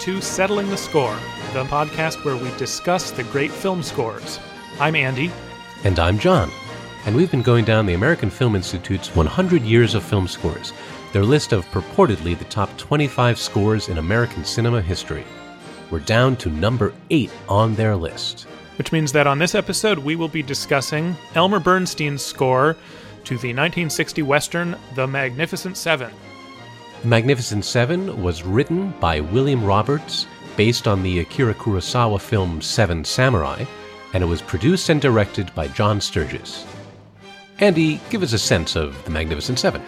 to Settling the Score, the podcast where we discuss the great film scores. I'm Andy. And I'm John. And we've been going down the American Film Institute's 100 Years of Film Scores, their list of purportedly the top 25 scores in American cinema history. We're down to number 8 on their list. Which means that on this episode, we will be discussing Elmer Bernstein's score to the 1960 Western The Magnificent Seven. Magnificent Seven was written by William Roberts, based on the Akira Kurosawa film Seven Samurai, and it was produced and directed by John Sturges. Andy, give us a sense of The Magnificent Seven.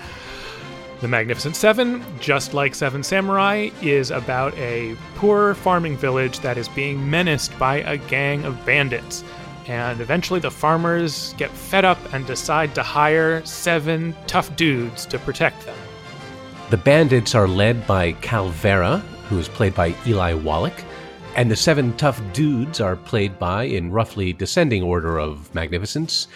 The Magnificent Seven, just like Seven Samurai, is about a poor farming village that is being menaced by a gang of bandits. And eventually the farmers get fed up and decide to hire seven tough dudes to protect them. The bandits are led by Calvera, who is played by Eli Wallach, and the seven tough dudes are played by, in roughly descending order of magnificence,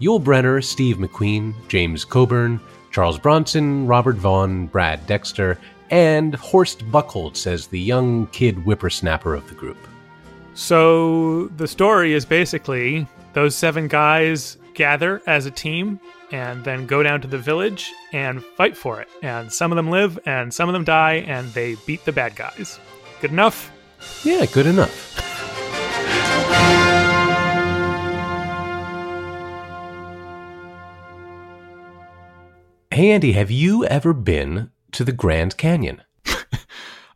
Yul Brynner, Steve McQueen, James Coburn, Charles Bronson, Robert Vaughn, Brad Dexter, and Horst Buchholz as the young kid whippersnapper of the group. So the story is basically those seven guys gather as a team and then go down to the village and fight for it. And some of them live and some of them die and they beat the bad guys. Good enough? Yeah, good enough. Hey, Andy, have you ever been to the Grand Canyon?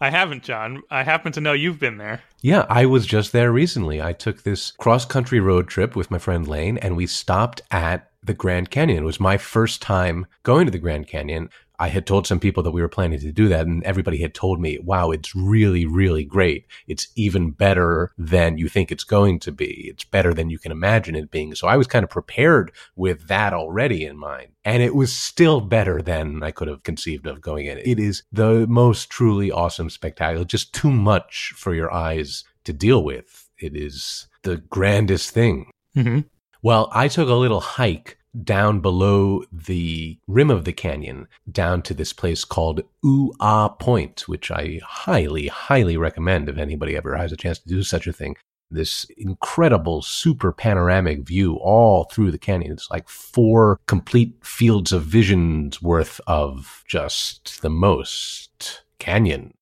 I haven't, John. I happen to know you've been there. Yeah, I was just there recently. I took this cross country road trip with my friend Lane, and we stopped at the Grand Canyon. It was my first time going to the Grand Canyon. I had told some people that we were planning to do that, and everybody had told me, wow, it's really, really great. It's even better than you think it's going to be. It's better than you can imagine it being. So I was kind of prepared with that already in mind. And it was still better than I could have conceived of going in. It is the most truly awesome spectacular, just too much for your eyes to deal with. It is the grandest thing. Mm-hmm. Well, I took a little hike down below the rim of the canyon down to this place called Ooh Ah Point, which I highly, highly recommend if anybody ever has a chance to do such a thing. This incredible, super panoramic view all through the canyon. It's like four complete fields of visions worth of just the most canyon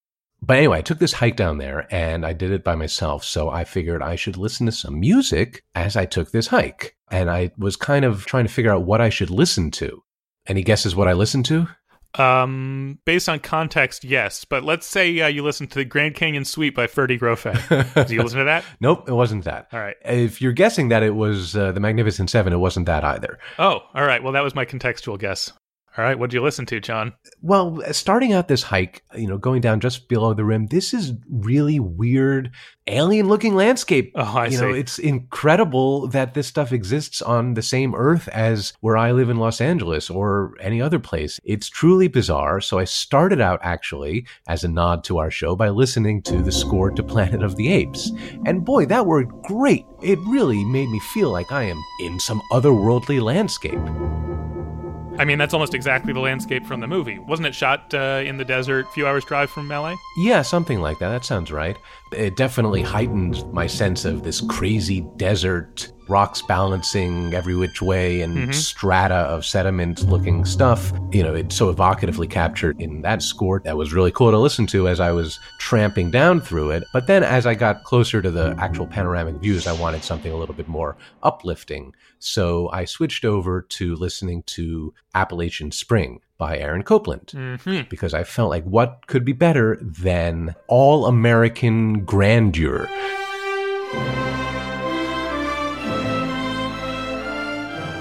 but anyway, I took this hike down there and I did it by myself. So I figured I should listen to some music as I took this hike. And I was kind of trying to figure out what I should listen to. Any guesses what I listened to? Um, based on context, yes. But let's say uh, you listen to the Grand Canyon Suite by Ferde Grofé. Did you listen to that? Nope, it wasn't that. All right. If you're guessing that it was uh, the Magnificent Seven, it wasn't that either. Oh, all right. Well, that was my contextual guess. All right, what did you listen to, John? Well, starting out this hike, you know, going down just below the rim, this is really weird, alien-looking landscape. Oh, I you see. know, it's incredible that this stuff exists on the same Earth as where I live in Los Angeles or any other place. It's truly bizarre. So I started out actually as a nod to our show by listening to the score to Planet of the Apes, and boy, that worked great. It really made me feel like I am in some otherworldly landscape. I mean, that's almost exactly the landscape from the movie. Wasn't it shot uh, in the desert, a few hours drive from LA? Yeah, something like that. That sounds right. It definitely heightened my sense of this crazy desert, rocks balancing every which way, and Mhm. strata of sediment looking stuff. You know, it's so evocatively captured in that score. That was really cool to listen to as I was tramping down through it. But then as I got closer to the actual panoramic views, I wanted something a little bit more uplifting. So I switched over to listening to Appalachian Spring by Aaron Copland hmm because I felt like what could be better than all American grandeur?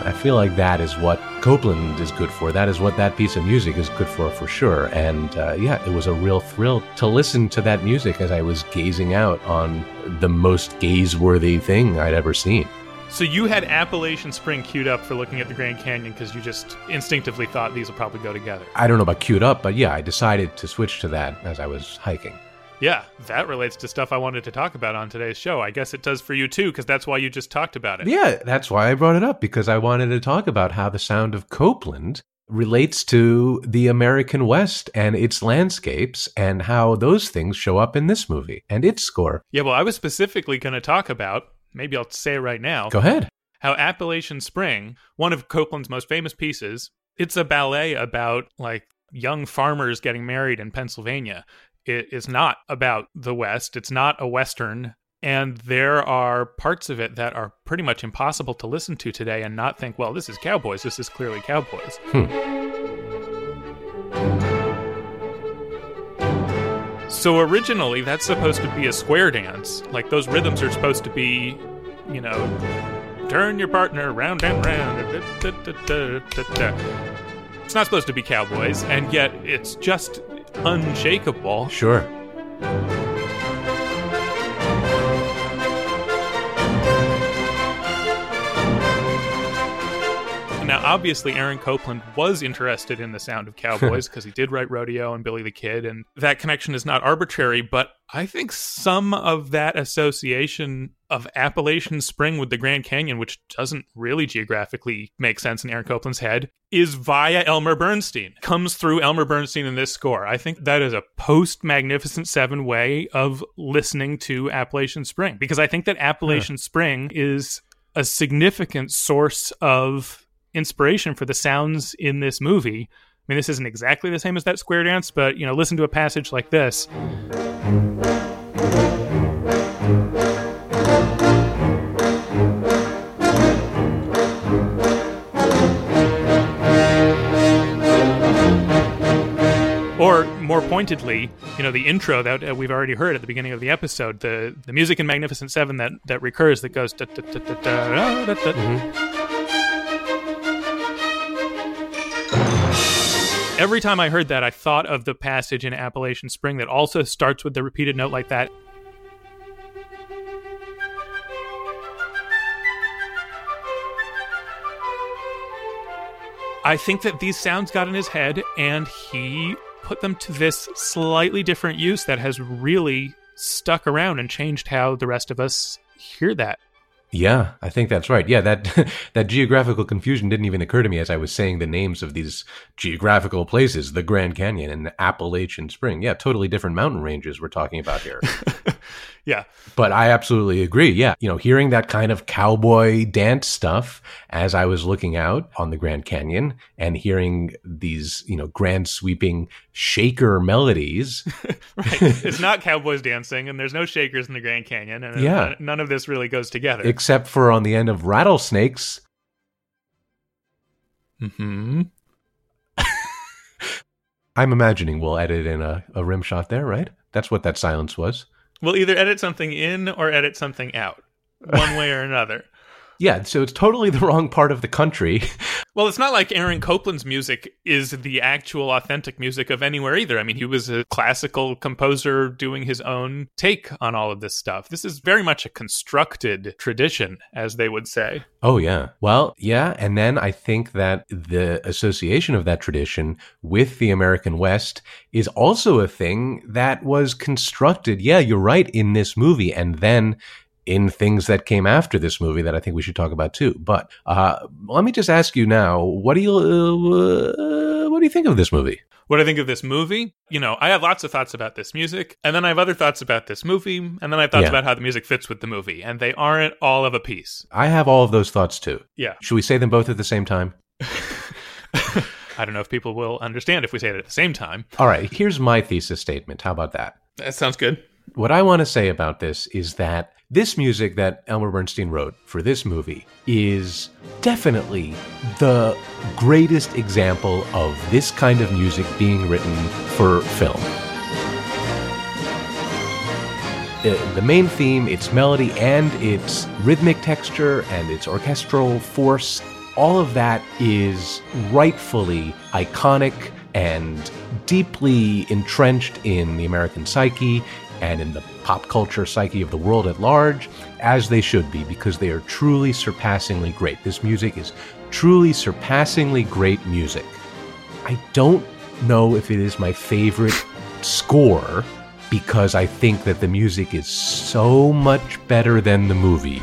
I feel like that is what Copland is good for. That is what that piece of music is good for, for sure. And uh, yeah, it was a real thrill to listen to that music as I was gazing out on the most gaze worthy thing I'd ever seen. So you had Appalachian Spring queued up for looking at the Grand Canyon because you just instinctively thought these will probably go together. I don't know about queued up, but yeah, I decided to switch to that as I was hiking. Yeah, that relates to stuff I wanted to talk about on today's show. I guess it does for you too, because that's why you just talked about it. Yeah, that's why I brought it up because I wanted to talk about how the sound of Copland relates to the American West and its landscapes and how those things show up in this movie and its score. Yeah, well, I was specifically going to talk about, maybe I'll say it right now. Go ahead. How Appalachian Spring, one of Copland's most famous pieces, it's a ballet about like young farmers getting married in Pennsylvania. It is not about the West. It's not a Western. And there are parts of it that are pretty much impossible to listen to today and not think, well, this is cowboys. This is clearly cowboys. Hmm. So originally, that's supposed to be a square dance. Like those rhythms are supposed to be, you know, turn your partner round and round. It's not supposed to be cowboys, and yet it's just unshakable. Sure. Obviously, Aaron Copland was interested in the sound of cowboys because he did write Rodeo and Billy the Kid, and that connection is not arbitrary. But I think some of that association of Appalachian Spring with the Grand Canyon, which doesn't really geographically make sense in Aaron Copland's head, is via Elmer Bernstein. Comes through Elmer Bernstein in this score. I think that is a post Magnificent Seven way of listening to Appalachian Spring because I think that Appalachian Spring is a significant source of inspiration for the sounds in this movie. I mean, this isn't exactly the same as that square dance, but you know, listen to a passage like this. Or more pointedly, you know, the intro that uh, we've already heard at the beginning of the episode, the the music in Magnificent Seven that that recurs, that goes. da- da- da- da- da- da- da- Mhm. Every time I heard that, I thought of the passage in Appalachian Spring that also starts with the repeated note like that. I think that these sounds got in his head and he put them to this slightly different use that has really stuck around and changed how the rest of us hear that. Yeah, I think that's right. Yeah, that that geographical confusion didn't even occur to me as I was saying the names of these geographical places, the Grand Canyon and the Appalachian Spring. Yeah, totally different mountain ranges we're talking about here. Yeah. but I absolutely agree. Yeah, you know, hearing that kind of cowboy dance stuff as I was looking out on the Grand Canyon and hearing these, you know, grand sweeping shaker melodies. Right. it's not cowboys dancing and there's no shakers in the Grand Canyon and Yeah. none, none of this really goes together. except for on the end of rattlesnakes. hmm I'm imagining we'll edit in a, a rim shot there, right? That's what that silence was. We'll either edit something in or edit something out, one way or another. Yeah, so it's totally the wrong part of the country. Well, it's not like Aaron Copland's music is the actual authentic music of anywhere either. I mean, he was a classical composer doing his own take on all of this stuff. This is very much a constructed tradition, as they would say. Oh, yeah. Well, yeah. And then I think that the association of that tradition with the American West is also a thing that was constructed. Yeah, you're right in this movie. And then in things that came after this movie that I think we should talk about too. But uh, let me just ask you now: what do you uh, what do you think of this movie? What I think of this movie, you know, I have lots of thoughts about this music, and then I have other thoughts about this movie, and then I have thoughts Yeah. about how the music fits with the movie, and they aren't all of a piece. I have all of those thoughts too. Yeah. Should we say them both at the same time? I don't know if people will understand if we say it at the same time. All right. Here's my thesis statement. How about that? That sounds good. What I want to say about this is that this music that Elmer Bernstein wrote for this movie is definitely the greatest example of this kind of music being written for film. The main theme, its melody, and its rhythmic texture and its orchestral force, all of that is rightfully iconic and deeply entrenched in the American psyche and in the pop culture psyche of the world at large, as they should be, because they are truly surpassingly great. This music is truly surpassingly great music. I don't know if it is my favorite score because I think that the music is so much better than the movie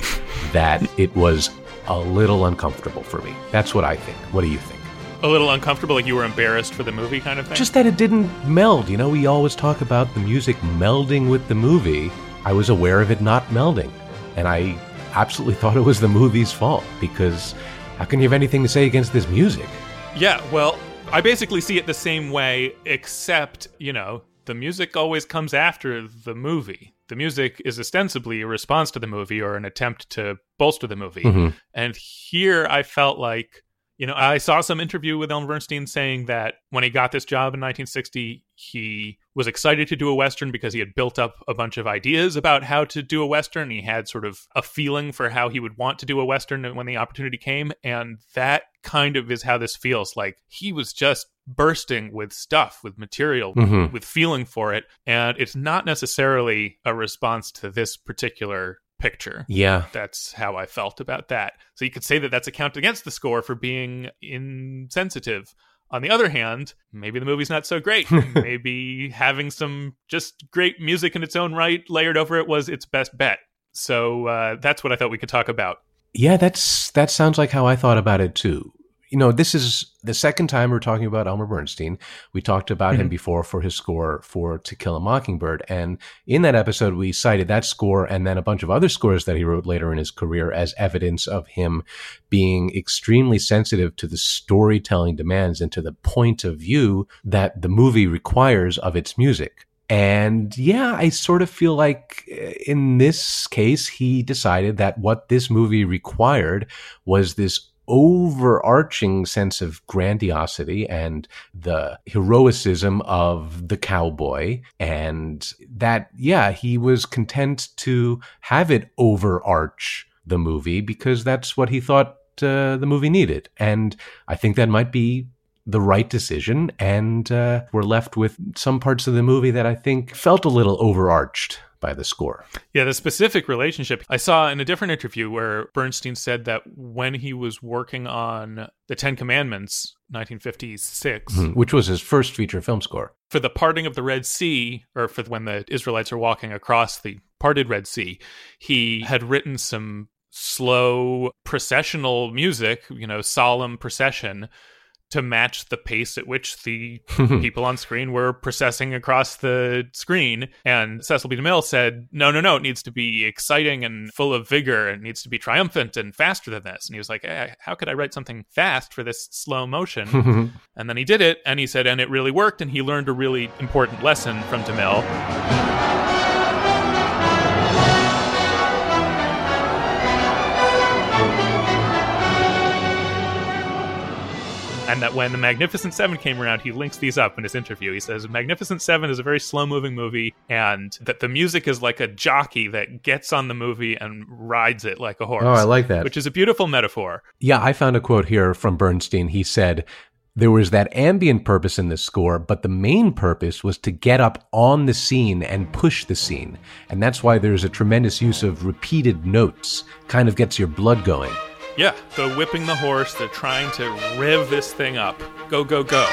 that it was a little uncomfortable for me. That's what I think. What do you think? A little uncomfortable, like you were embarrassed for the movie kind of thing? Just that it didn't meld. You know, we always talk about the music melding with the movie. I was aware of it not melding. And I absolutely thought it was the movie's fault because how can you have anything to say against this music? Yeah, well, I basically see it the same way, except, you know, the music always comes after the movie. The music is ostensibly a response to the movie or an attempt to bolster the movie. Mm-hmm. And here I felt like, you know, I saw some interview with Elmer Bernstein saying that when he got this job in 1960, he was excited to do a Western because he had built up a bunch of ideas about how to do a Western. He had sort of a feeling for how he would want to do a Western when the opportunity came. And that kind of is how this feels like he was just bursting with stuff, with material, Mhm. with feeling for it. And it's not necessarily a response to this particular picture. Yeah. That's how I felt about that. So you could say that that's a count against the score for being insensitive. On the other hand, maybe the movie's not so great. maybe having some just great music in its own right layered over it was its best bet. So uh, that's what I thought we could talk about. Yeah, that's that sounds like how I thought about it too. You know, this is the second time we're talking about Elmer Bernstein. We talked about him Mhm. before for his score for To Kill a Mockingbird. And in that episode, we cited that score and then a bunch of other scores that he wrote later in his career as evidence of him being extremely sensitive to the storytelling demands and to the point of view that the movie requires of its music. And yeah, I sort of feel like uh, in this case, he decided that what this movie required was this overarching sense of grandiosity and the heroicism of the cowboy. And that, yeah, he was content to have it overarch the movie because that's what he thought uh, the movie needed. And I think that might be the right decision. And uh, we're left with some parts of the movie that I think felt a little overarched by the score. Yeah, the specific relationship I saw in a different interview where Bernstein said that when he was working on the Ten Commandments, 1956, hmm, Which was his first feature film score. for the parting of the Red Sea, or for when the Israelites are walking across the parted Red Sea, he had written some slow processional music, you know, solemn procession to match the pace at which the people on screen were processing across the screen. And Cecil B. DeMille said, no, no, no, it needs to be exciting and full of vigor. It needs to be triumphant and faster than this. And he was like, eh, how could I write something fast for this slow motion? and then he did it, and he said, and it really worked. And he learned a really important lesson from DeMille. And that when the Magnificent Seven came around, he links these up in his interview. He says Magnificent Seven is a very slow moving movie, and that the music is like a jockey that gets on the movie and rides it like a horse. Oh, I like that. Which is a beautiful metaphor. Yeah, I found a quote here from Bernstein. He said, There was that ambient purpose in the score, but the main purpose was to get up on the scene and push the scene. And that's why there's a tremendous use of repeated notes, kind of gets your blood going. Yeah, they're whipping the horse, They're trying to rev this thing up. Go, go, go.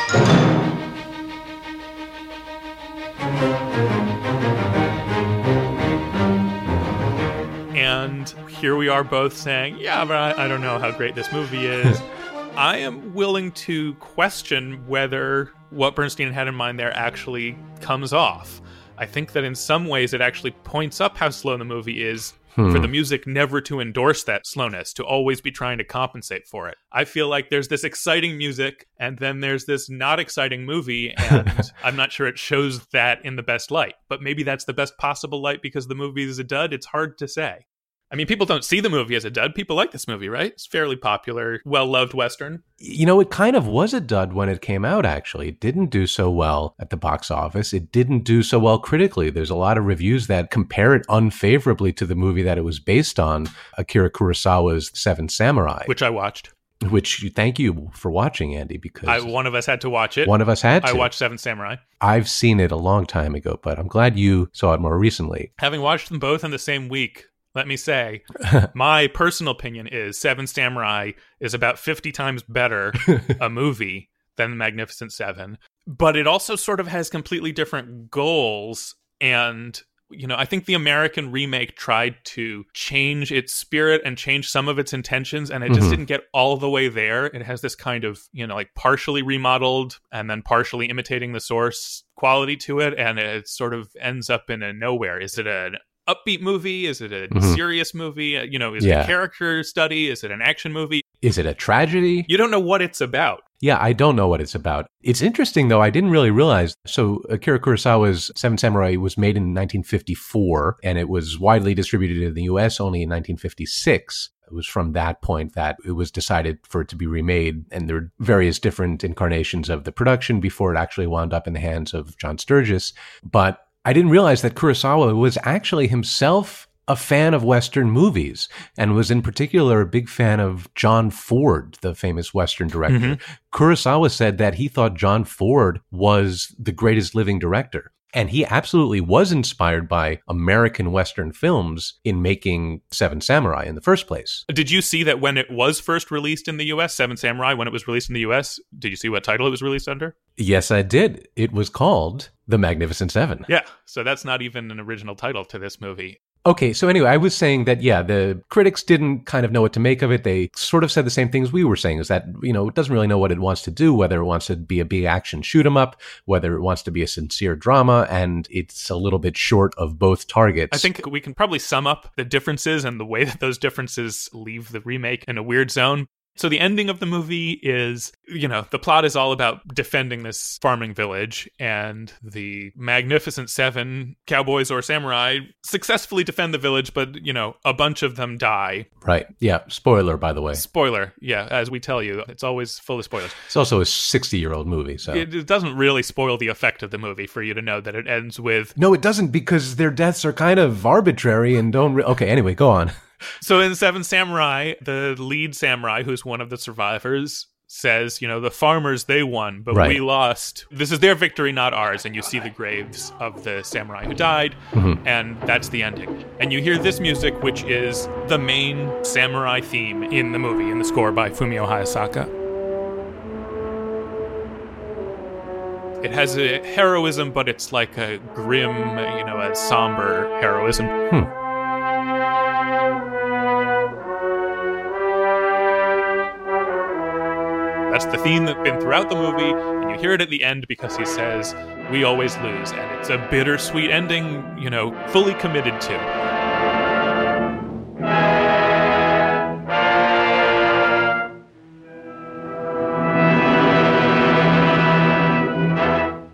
And here we are both saying, yeah, but I, I don't know how great this movie is. I am willing to question whether what Bernstein had in mind there actually comes off. I think that in some ways it actually points up how slow the movie is for hmm. the music never to endorse that slowness, to always be trying to compensate for it. I feel like there's this exciting music and then there's this not exciting movie, and I'm not sure it shows that in the best light. But maybe that's the best possible light because the movie is a dud. It's hard to say. I mean, people don't see the movie as a dud. People like this movie, right? It's fairly popular, well loved Western. You know, it kind of was a dud when it came out, actually. It didn't do so well at the box office. It didn't do so well critically. There's a lot of reviews that compare it unfavorably to the movie that it was based on, Akira Kurosawa's Seven Samurai, Which I watched. which thank you for watching, Andy, because I, one of us had to watch it. one of us had to. I watched Seven Samurai. I've seen it a long time ago, but I'm glad you saw it more recently. Having watched them both in the same week, let me say, my personal opinion is Seven Samurai is about 50 times better a movie than The Magnificent Seven. But it also sort of has completely different goals. And you know, I think the American remake tried to change its spirit and change some of its intentions, and it just Mhm. didn't get all the way there. It has this kind of, you know, like partially remodeled and then partially imitating the source quality to it, and it sort of ends up in a nowhere. Is it an upbeat movie? Is it a Mhm. serious movie? Uh, You know, is it a character study? Is it an action movie? Is it a tragedy? You don't know what it's about. Yeah, I don't know what it's about. It's interesting though. I didn't really realize. So Akira Kurosawa's Seven Samurai was made in 1954 and it was widely distributed in the US only in 1956. It was from that point that it was decided for it to be remade and there were various different incarnations of the production before it actually wound up in the hands of John Sturges. But I didn't realize that Kurosawa was actually himself a fan of Western movies and was in particular a big fan of John Ford, the famous Western director. Mm-hmm. Kurosawa said that he thought John Ford was the greatest living director. And he absolutely was inspired by American Western films in making Seven Samurai in the first place. Did you see that when it was first released in the US, Seven Samurai, when it was released in the US, did you see what title it was released under? Yes, I did. It was called The Magnificent Seven. Yeah, so that's not even an original title to this movie. Okay, so anyway, I was saying that yeah, the critics didn't kind of know what to make of it. They sort of said the same things we were saying, is that you know it doesn't really know what it wants to do, whether it wants to be a big action shoot 'em up, whether it wants to be a sincere drama, and it's a little bit short of both targets. I think we can probably sum up the differences and the way that those differences leave the remake in a weird zone. So the ending of the movie is, you know, the plot is all about defending this farming village and the magnificent 7 cowboys or samurai successfully defend the village but, you know, a bunch of them die. right. Yeah. Spoiler, by the way. Spoiler. Yeah, as we tell you, it's always full of spoilers. It's also a sixty-year-old movie, so. It, it doesn't really spoil the effect of the movie for you to know that it ends with no, it doesn't because their deaths are kind of arbitrary and don't. Re- okay, anyway, go on. So in Seven Samurai, the lead samurai, who's one of the survivors, says, you know, the farmers they won, but Right. we lost. This is their victory, not ours. And you see the graves of the samurai who died, Mm-hmm. and that's the ending. And you hear this music, which is the main samurai theme in the movie, in the score by Fumio Hayasaka. It has a heroism, but it's like a grim, you know, a somber heroism. That's the theme that's been throughout the movie, and you hear it at the end because he says, We always lose. And it's a bittersweet ending, you know, fully committed to.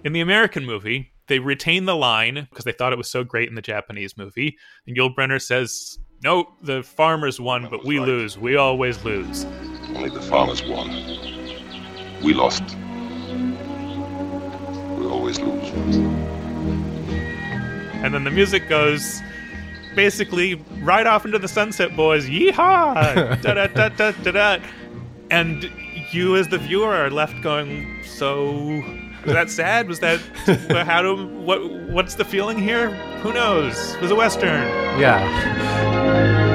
In the American movie, they retain the line because they thought it was so great in the Japanese movie. And Yul Brynner says, No, the farmers won, but we lose. We always lose. Only the farmers won. We lost. We always lose. And then the music goes basically right off into the sunset, boys. Yeehaw! da da da da da da. And you, as the viewer, are left going, so. Was that sad? Was that how do what? What's the feeling here? Who knows? It was a western. Yeah.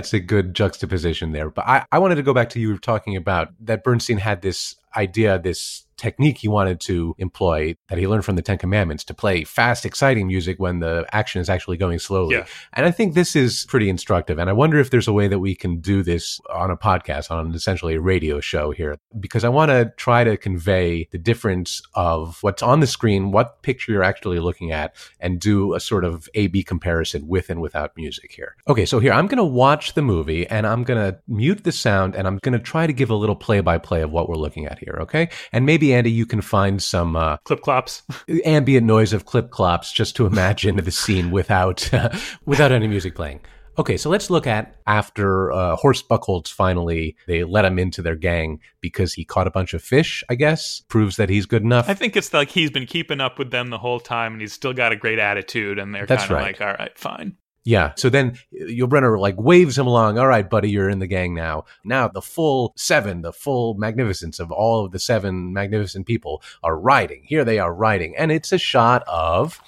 That's a good juxtaposition there. But I, I wanted to go back to you were talking about that Bernstein had this idea, this technique he wanted to employ that he learned from the Ten Commandments to play fast, exciting music when the action is actually going slowly. Yeah. And I think this is pretty instructive. And I wonder if there's a way that we can do this on a podcast, on essentially a radio show here, because I want to try to convey the difference of what's on the screen, what picture you're actually looking at, and do a sort of A B comparison with and without music here. Okay, so here I'm going to watch the movie and I'm going to mute the sound and I'm going to try to give a little play by play of what we're looking at here, okay? And maybe, Andy, you can find some uh, Clip clops. ambient noise of clip clops just to imagine the scene without uh, without any music playing. Okay, so let's look at after uh, Horst Buchholz finally they let him into their gang because he caught a bunch of fish. I guess proves that he's good enough. I think it's like he's been keeping up with them the whole time, and he's still got a great attitude, and they're kind of right. like, "All right, fine." Yeah. So then Yul Brynner like waves him along. All right, buddy, you're in the gang now. Now the full seven, the full magnificence of all of the seven magnificent people are riding. Here they are riding. And it's a shot of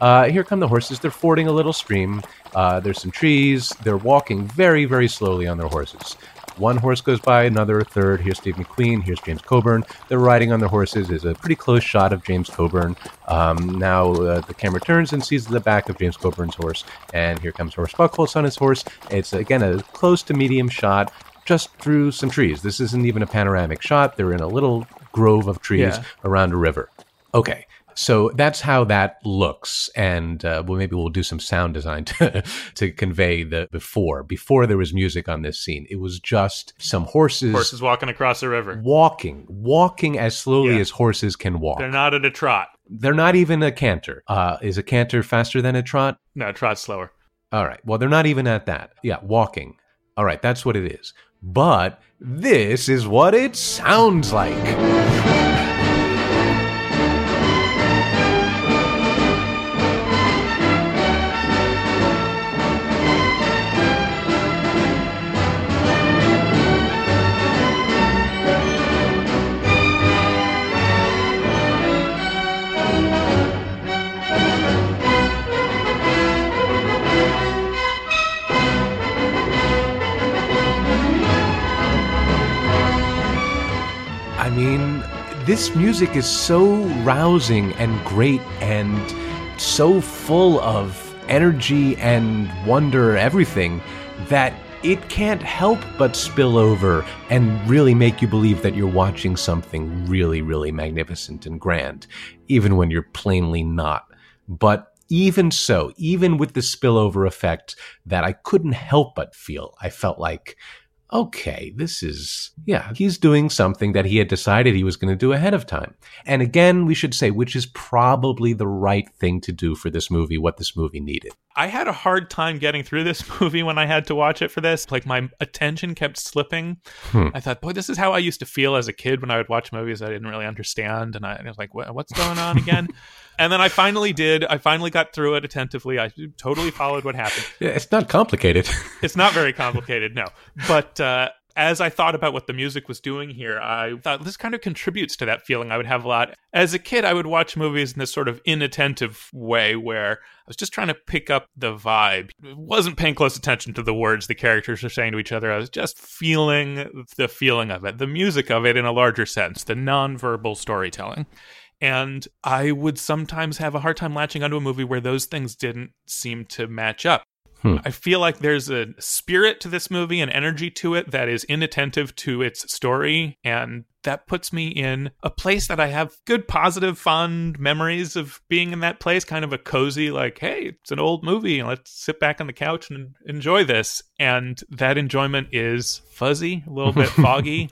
uh, here come the horses. They're fording a little stream. Uh, there's some trees. They're walking very, very slowly on their horses. One horse goes by, another, a third. Here's Steve McQueen. Here's James Coburn. They're riding on their horses. Is a pretty close shot of James Coburn. Um, now uh, the camera turns and sees the back of James Coburn's horse, and here comes Horace Buchholz on his horse. It's again a close to medium shot, just through some trees. This isn't even a panoramic shot. They're in a little grove of trees Yeah. around a river. Okay. So that's how that looks, and uh, well, maybe we'll do some sound design to to convey the before. Before there was music on this scene, it was just some horses, Horses walking across the river. walking, walking as slowly Yeah. as horses can walk. They're not at a trot. They're not even a canter. Uh, is a canter faster than a trot? No, a trot slower. All right. Well, they're not even at that. Yeah, walking. All right, that's what it is. But this is what it sounds like. This music is so rousing and great and so full of energy and wonder, everything, that it can't help but spill over and really make you believe that you're watching something really, really magnificent and grand, even when you're plainly not. But even so, even with the spillover effect that I couldn't help but feel, I felt like, okay, this is, yeah, he's doing something that he had decided he was going to do ahead of time. And again, we should say, which is probably the right thing to do for this movie, what this movie needed. I had a hard time getting through this movie when I had to watch it for this. Like my attention kept slipping. Hmm. I thought, boy, this is how I used to feel as a kid when I would watch movies I didn't really understand, and I, I was like, what, what's going on again? and then I finally did. I finally got through it attentively. I totally followed what happened. Yeah, it's not complicated. It's not very complicated, no. But uh, as I thought about what the music was doing here, I thought this kind of contributes to that feeling I would have a lot. As a kid, I would watch movies in this sort of inattentive way where I was just trying to pick up the vibe. I wasn't paying close attention to the words the characters are saying to each other. I was just feeling the feeling of it, the music of it in a larger sense, the nonverbal storytelling. And I would sometimes have a hard time latching onto a movie where those things didn't seem to match up. Hmm. I feel like there's a spirit to this movie, an energy to it that is inattentive to its story. And that puts me in a place that I have good, positive, fond memories of being in that place. Kind of a cozy, like, hey, it's an old movie. Let's sit back on the couch and enjoy this. And that enjoyment is fuzzy, a little bit foggy.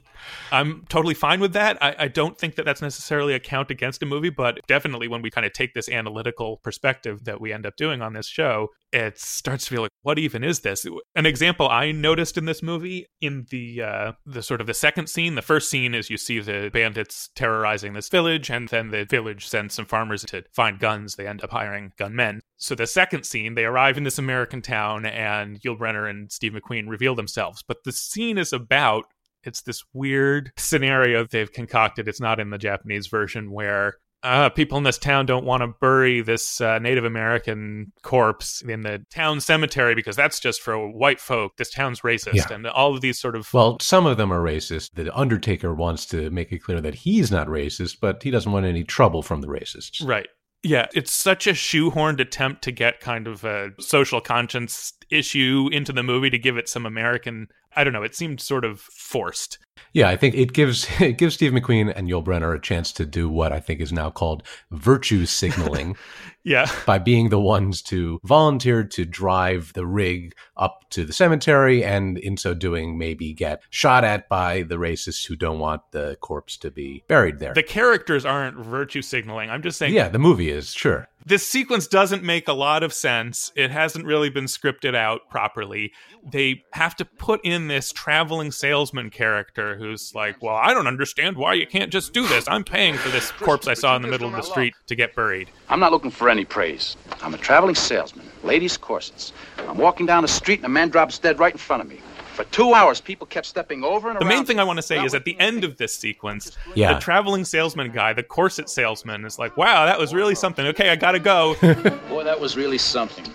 I'm totally fine with that. I, I don't think that that's necessarily a count against a movie, but definitely when we kind of take this analytical perspective that we end up doing on this show, it starts to feel like, what even is this? An example I noticed in this movie, in the uh, the sort of the second scene, the first scene is you see the bandits terrorizing this village, and then the village sends some farmers to find guns. They end up hiring gunmen. So the second scene, they arrive in this American town, and Yul Brynner and Steve McQueen reveal themselves. But the scene is about it's this weird scenario they've concocted. It's not in the Japanese version where uh, people in this town don't want to bury this uh, Native American corpse in the town cemetery because that's just for white folk. This town's racist, Yeah. and all of these sort of Well, some of them are racist. The Undertaker wants to make it clear that he's not racist, but he doesn't want any trouble from the racists. Right. Yeah, it's such a shoehorned attempt to get kind of a social conscience issue into the movie to give it some American. I don't know. It seemed sort of forced. Yeah, I think it gives it gives Steve McQueen and Yul Brynner a chance to do what I think is now called virtue signaling Yeah. by being the ones to volunteer to drive the rig up to the cemetery and in so doing maybe get shot at by the racists who don't want the corpse to be buried there. The characters aren't virtue signaling. I'm just saying yeah, the movie is, sure. This sequence doesn't make a lot of sense. It hasn't really been scripted out properly. They have to put in this traveling salesman character who's like, Well, I don't understand why you can't just do this. I'm paying for this corpse I saw in the middle of the street to get buried. I'm not looking for any praise. I'm a traveling salesman. Ladies' corsets. I'm walking down the street and a man drops dead right in front of me. For two hours, people kept stepping over and The main thing I want to say is at the end of this sequence, Yeah. the traveling salesman guy, the corset salesman, is like, wow, that was really something. Okay, I gotta go. Boy, that was really something.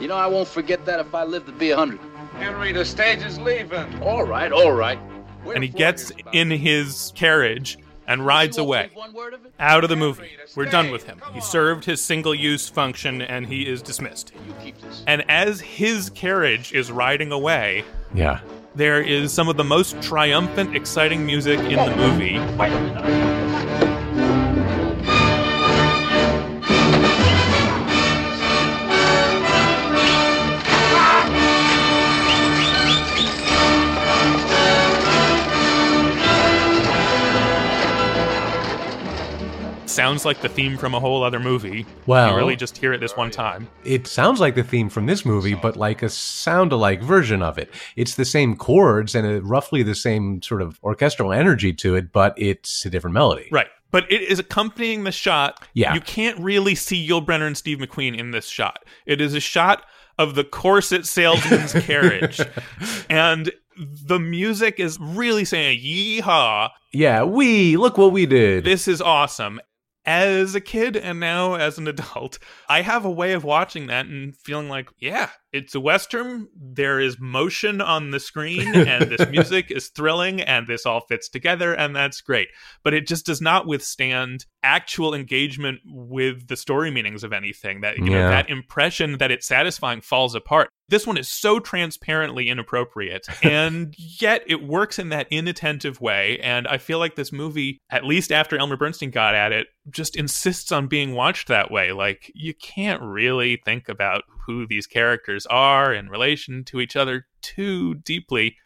You know, I won't forget that if I live to be a hundred. Henry, the stage is leaving. All right, all right. and he gets in his carriage and rides away out of the movie. We're done with him. He served his single use function and he is dismissed. And as his carriage is riding away, Yeah. there is some of the most triumphant, exciting music in the movie. Sounds like the theme from a whole other movie. Well- you really just hear it this one time. It sounds like the theme from this movie, but like a sound alike version of it. It's the same chords and a, roughly the same sort of orchestral energy to it, but it's a different melody. Right. But it is accompanying the shot. Yeah. You can't really see Yul Brynner and Steve McQueen in this shot. It is a shot of the corset salesman's carriage. And the music is really saying, yeehaw, Yeah, we, look what we did. this is awesome. As a kid and now as an adult, I have a way of watching that and feeling like, yeah, it's a Western. There is motion on the screen and this music is thrilling and this all fits together and that's great. But it just does not withstand actual engagement with the story meanings of anything. That, you know, that impression that it's satisfying falls apart. This one is so transparently inappropriate, and yet it works in that inattentive way. And I feel like this movie, at least after Elmer Bernstein got at it, just insists on being watched that way. Like, you can't really think about who these characters are in relation to each other too deeply.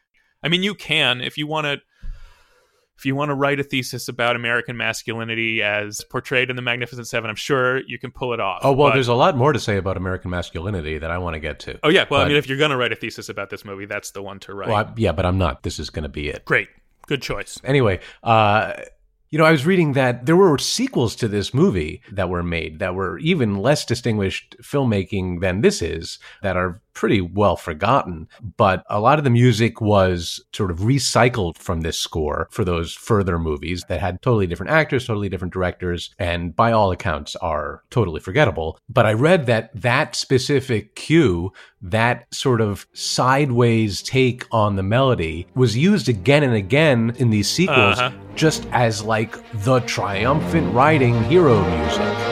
I mean, you can if you want to. If you want to write a thesis about American masculinity as portrayed in The Magnificent Seven, I'm sure you can pull it off. oh, well, but- there's a lot more to say about American masculinity that I want to get to. Oh yeah, well, I mean, if you're gonna write a thesis about this movie, that's the one to write. Well, I, yeah, but I'm not. This is going to be it. Great, good choice. Anyway, uh, you know, I was reading that there were sequels to this movie that were made that were even less distinguished filmmaking than this is, that are pretty well forgotten. But a lot of the music was sort of recycled from this score for those further movies that had totally different actors, totally different directors, and by all accounts are totally forgettable. But I read that that specific cue, that sort of sideways take on the melody, was used again and again in these sequels Uh-huh. just as like the triumphant riding hero music.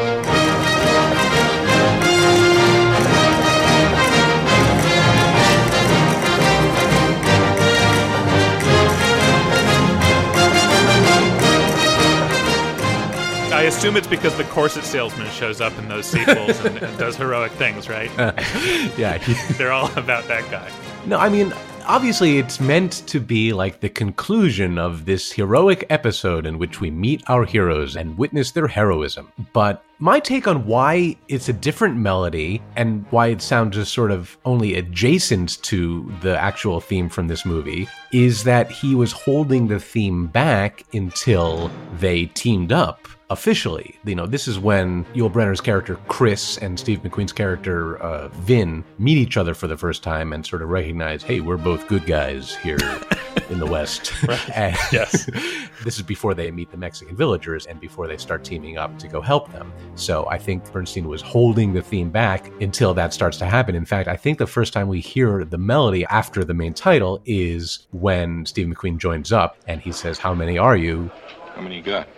Assume it's because the corset salesman shows up in those sequels and, and does heroic things, right? yeah. They're all about that guy. No, I mean, obviously, it's meant to be like the conclusion of this heroic episode in which we meet our heroes and witness their heroism. But my take on why it's a different melody and why it sounds just sort of only adjacent to the actual theme from this movie is that he was holding the theme back until they teamed up officially. You know, this is when Yul Brynner's character Chris and Steve McQueen's character uh, Vin meet each other for the first time and sort of recognize, hey, we're both good guys here in the West. And Yes. this is before they meet the Mexican villagers and before they start teaming up to go help them. So I think Bernstein was holding the theme back until that starts to happen. In fact, I think the first time we hear the melody after the main title is when Steve McQueen joins up and he says, How many are you? How many you got?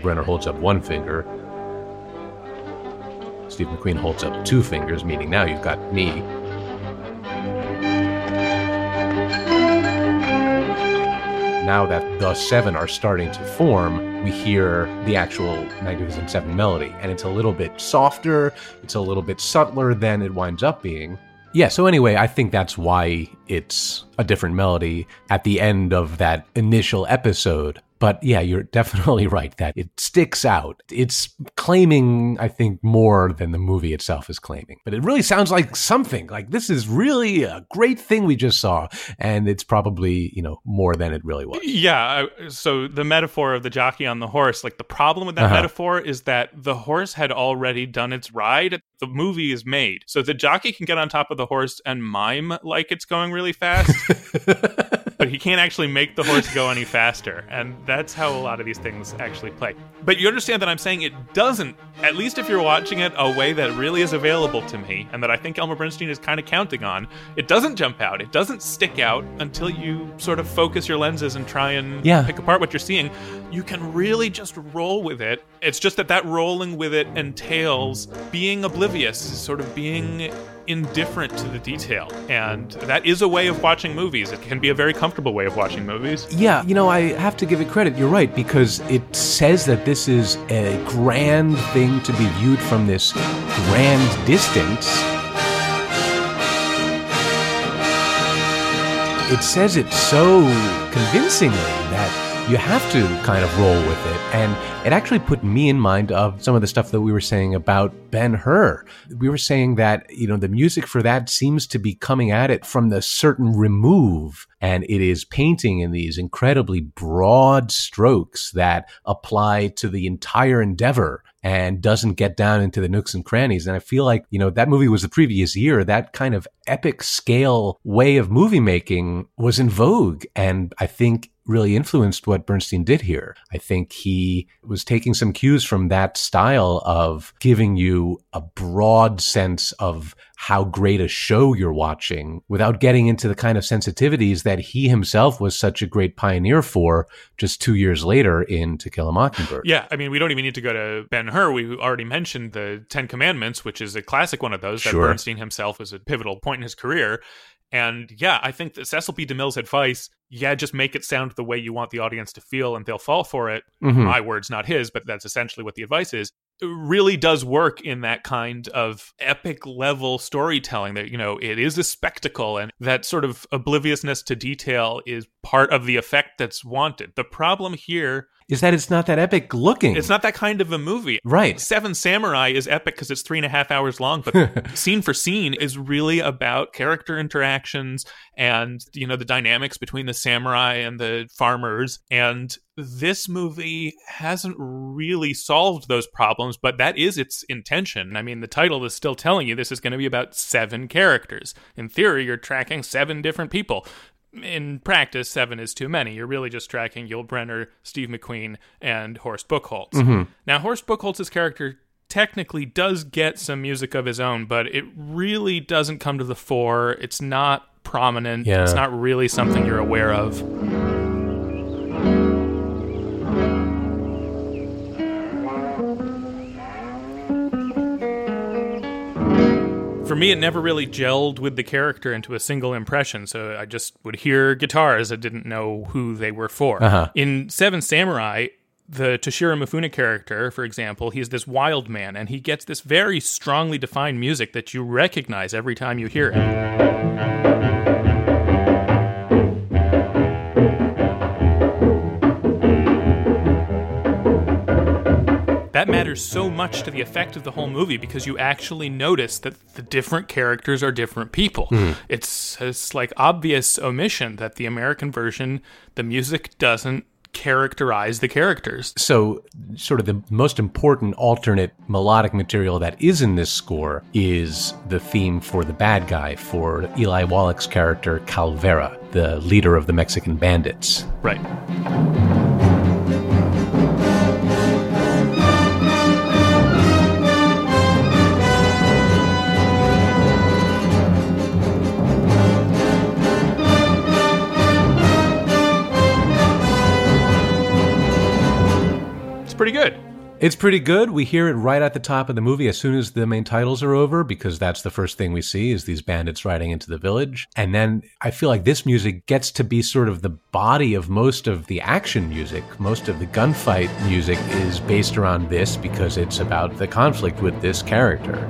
Brynner holds up one finger. Steve McQueen holds up two fingers, meaning now you've got me. Now that the seven are starting to form, we hear the actual Magnificent Seven melody, and it's a little bit softer, it's a little bit subtler than it winds up being. Yeah, so anyway, I think that's why it's a different melody at the end of that initial episode. But yeah, you're definitely right that it sticks out. It's claiming, I think, more than the movie itself is claiming. But it really sounds like something. Like this is really a great thing we just saw. And it's probably, you know, more than it really was. Yeah. So the metaphor of the jockey on the horse, like the problem with that Uh-huh. metaphor is that the horse had already done its ride the movie is made. So the jockey can get on top of the horse and mime like it's going really fast, but he can't actually make the horse go any faster. And that's how a lot of these things actually play. But you understand that I'm saying it doesn't, at least if you're watching it a way that really is available to me and that I think Elmer Bernstein is kind of counting on, it doesn't jump out. It doesn't stick out until you sort of focus your lenses and try and Yeah. pick apart what you're seeing. You can really just roll with it. It's just that that rolling with it entails being oblivious, sort of being indifferent to the detail. And that is a way of watching movies. It can be a very comfortable way of watching movies. Yeah, you know, I have to give it credit. You're right, because it says that this is a grand thing to be viewed from this grand distance. It says it so convincingly that you have to kind of roll with it. And it actually put me in mind of some of the stuff that we were saying about Ben Hur. We were saying that, you know, the music for that seems to be coming at it from the certain remove. And it is painting in these incredibly broad strokes that apply to the entire endeavor and doesn't get down into the nooks and crannies. And I feel like, you know, that movie was the previous year. That kind of epic scale way of movie making was in vogue. And I think really influenced what Bernstein did here. I think he was taking some cues from that style of giving you a broad sense of how great a show you're watching without getting into the kind of sensitivities that he himself was such a great pioneer for just two years later in To Kill a Mockingbird. Yeah, I mean, we don't even need to go to Ben Hur. We already mentioned the Ten Commandments, which is a classic one of those that Sure. Bernstein himself was a pivotal point in his career. And yeah, I think that Cecil B. DeMille's advice, yeah, just make it sound the way you want the audience to feel and they'll fall for it. Mhm. My words, not his, but that's essentially what the advice is. It really does work in that kind of epic level storytelling that, you know, it is a spectacle and that sort of obliviousness to detail is part of the effect that's wanted. The problem here Is that it's not that epic looking. it's not that kind of a movie. Right. Seven Samurai is epic because it's three and a half hours long, but scene for scene is really about character interactions and, you know, the dynamics between the samurai and the farmers. And this movie hasn't really solved those problems, but that is its intention. I mean, the title is still telling you this is going to be about seven characters. In theory, you're tracking seven different people in practice, seven is too many. You're really just tracking Yul Brynner, Steve McQueen, and Horst Buchholz. Mm-hmm. Now, Horst Buchholz's character technically does get some music of his own, but it really doesn't come to the fore. It's not prominent. Yeah. It's not really something you're aware of. For me, it never really gelled with the character into a single impression, so I just would hear guitars. I didn't know who they were for. Uh-huh. In Seven Samurai, the Toshiro Mifune character, for example, he's this wild man, and he gets this very strongly defined music that you recognize every time you hear it. That matters so much to the effect of the whole movie because you actually notice that the different characters are different people. Hmm. It's it's like obvious omission that the American version, the music doesn't characterize the characters. So, sort of the most important alternate melodic material that is in this score is the theme for the bad guy, for Eli Wallach's character, Calvera, the leader of the Mexican bandits. Right. It's pretty good. It's pretty good. We hear it right at the top of the movie as soon as the main titles are over, because that's the first thing we see is these bandits riding into the village. And then I feel like this music gets to be sort of the body of most of the action music. Most of the gunfight music is based around this because it's about the conflict with this character.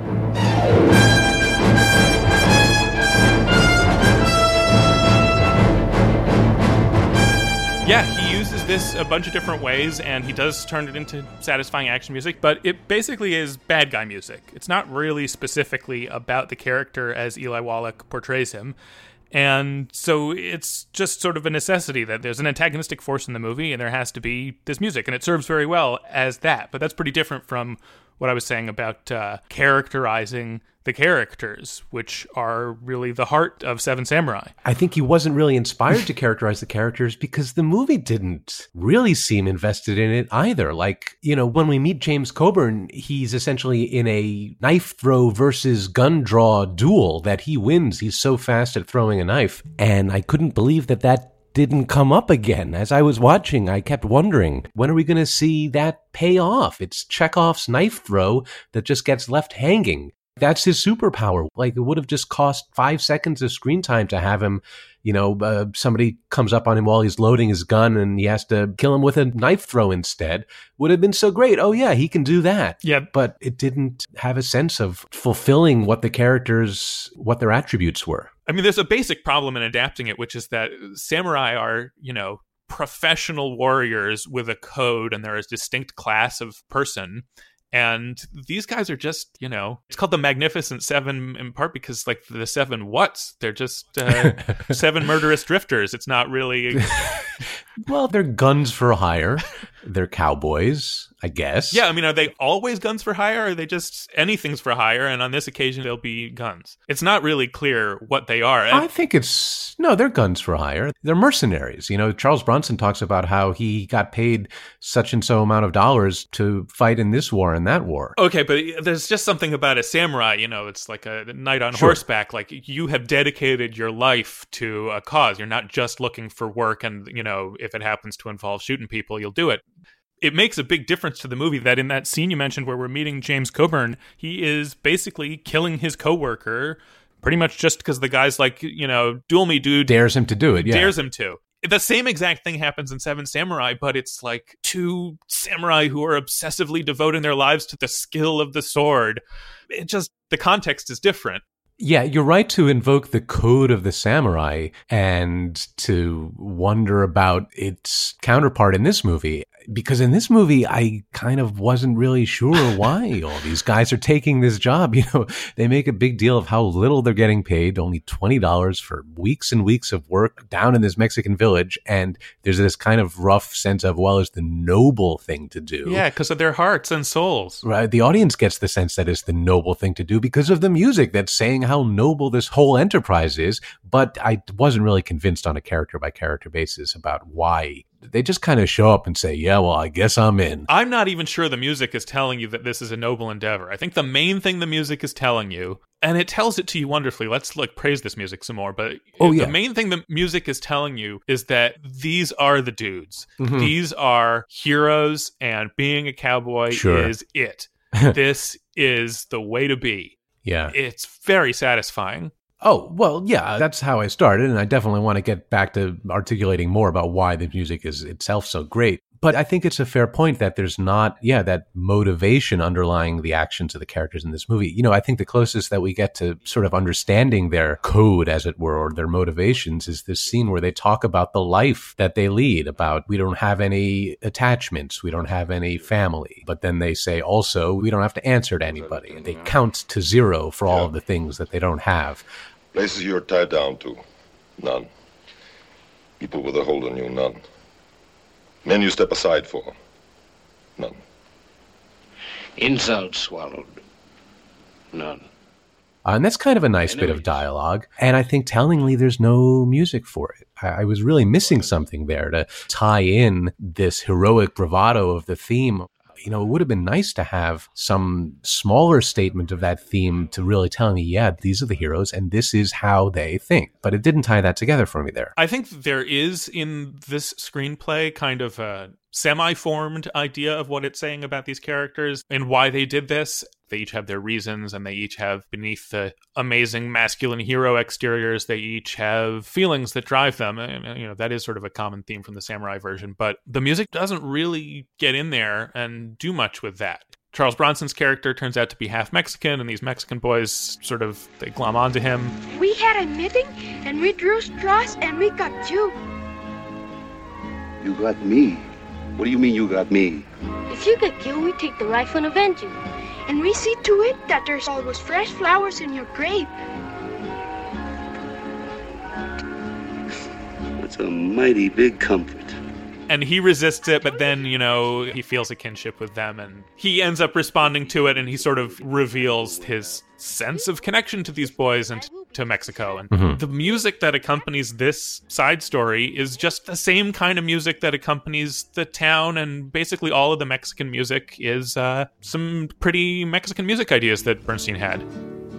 Yeah, this a bunch of different ways, and he does turn it into satisfying action music, but it basically is bad guy music. It's not really specifically about the character as Eli Wallach portrays him. And so it's just sort of a necessity that there's an antagonistic force in the movie, and there has to be this music, and it serves very well as that. But that's pretty different from what I was saying about uh, characterizing the characters, which are really the heart of Seven Samurai. I think he wasn't really inspired to characterize the characters because the movie didn't really seem invested in it either. Like, you know, when we meet James Coburn, he's essentially in a knife throw versus gun draw duel that he wins. He's so fast at throwing a knife. And I couldn't believe that that didn't come up again. As I was watching, I kept wondering, when are we going to see that pay off? It's Chekhov's knife throw that just gets left hanging. That's his superpower. Like it would have just cost five seconds of screen time to have him, you know, uh, somebody comes up on him while he's loading his gun and he has to kill him with a knife throw instead. Would have been so great. Oh, yeah, he can do that. Yeah. But it didn't have a sense of fulfilling what the characters, what their attributes were. I mean, there's a basic problem in adapting it, which is that samurai are, you know, professional warriors with a code and they're a distinct class of person and these guys are just you know it's called the magnificent seven in part because like the seven what's they're just uh, seven murderous drifters. It's not really well they're guns for hire. They're cowboys I guess. Yeah, I mean, are they always guns for hire? Or are they just anything's for hire? And on this occasion, they'll be guns. It's not really clear what they are. I think it's no, they're guns for hire. They're mercenaries. You know, Charles Bronson talks about how he got paid such and so amount of dollars to fight in this war and that war. Okay, but there's just something about a samurai. You know, it's like a knight on sure. horseback. Like you have dedicated your life to a cause. You're not just looking for work, and you know, if it happens to involve shooting people, you'll do it it makes a big difference to the movie that in that scene you mentioned where we're meeting James Coburn, he is basically killing his coworker pretty much just because the guy's like, you know, duel me, dude. Dares him to do it, yeah. Dares him to. The same exact thing happens in Seven Samurai, but it's like two samurai who are obsessively devoting their lives to the skill of the sword. It just, the context is different. Yeah, you're right to invoke the code of the samurai and to wonder about its counterpart in this movie because in this movie I kind of wasn't really sure why all these guys are taking this job. You know, they make a big deal of how little they're getting paid, only $20 for weeks and weeks of work down in this Mexican village and there's this kind of rough sense of well it's the noble thing to do. Yeah, because of their hearts and souls. Right, the audience gets the sense that it's the noble thing to do because of the music that's saying how noble this whole enterprise is, but I wasn't really convinced on a character by character basis about why they just kind of show up and say, "Yeah, well, I guess I'm in." I'm not even sure the music is telling you that this is a noble endeavor. I think the main thing the music is telling you, and it tells it to you wonderfully. Let's like praise this music some more. But oh, yeah. the main thing the music is telling you is that these are the dudes. Mm-hmm. These are heroes, and being a cowboy sure. is it. this is the way to be. Yeah. It's very satisfying. Oh, well, yeah, that's how I started. And I definitely want to get back to articulating more about why the music is itself so great. But I think it's a fair point that there's not, yeah, that motivation underlying the actions of the characters in this movie. You know, I think the closest that we get to sort of understanding their code, as it were, or their motivations is this scene where they talk about the life that they lead, about we don't have any attachments, we don't have any family. But then they say also, we don't have to answer to anybody. And they count to zero for all of the things that they don't have. Places you're tied down to, none. People with a hold on you, none. Men you step aside for? None. Insult swallowed? None. Uh, and that's kind of a nice Enemies. bit of dialogue. And I think tellingly, there's no music for it. I, I was really missing something there to tie in this heroic bravado of the theme you know, it would have been nice to have some smaller statement of that theme to really tell me, yeah, these are the heroes and this is how they think. But it didn't tie that together for me there. I think there is in this screenplay kind of a semi formed idea of what it's saying about these characters and why they did this. They each have their reasons, and they each have, beneath the amazing masculine hero exteriors, they each have feelings that drive them. And, you know, that is sort of a common theme from the samurai version. But the music doesn't really get in there and do much with that. Charles Bronson's character turns out to be half Mexican, and these Mexican boys sort of they glom onto him. We had a meeting, and we drew straws, and we got you. You got me. What do you mean you got me? If you get killed, we take the rifle and avenge you. And we see to it that there's always fresh flowers in your grave. That's a mighty big comfort. And he resists it, but then, you know, he feels a kinship with them and he ends up responding to it and he sort of reveals his sense of connection to these boys and to Mexico. And Mhm. the music that accompanies this side story is just the same kind of music that accompanies the town and basically all of the Mexican music is uh, some pretty Mexican music ideas that Bernstein had.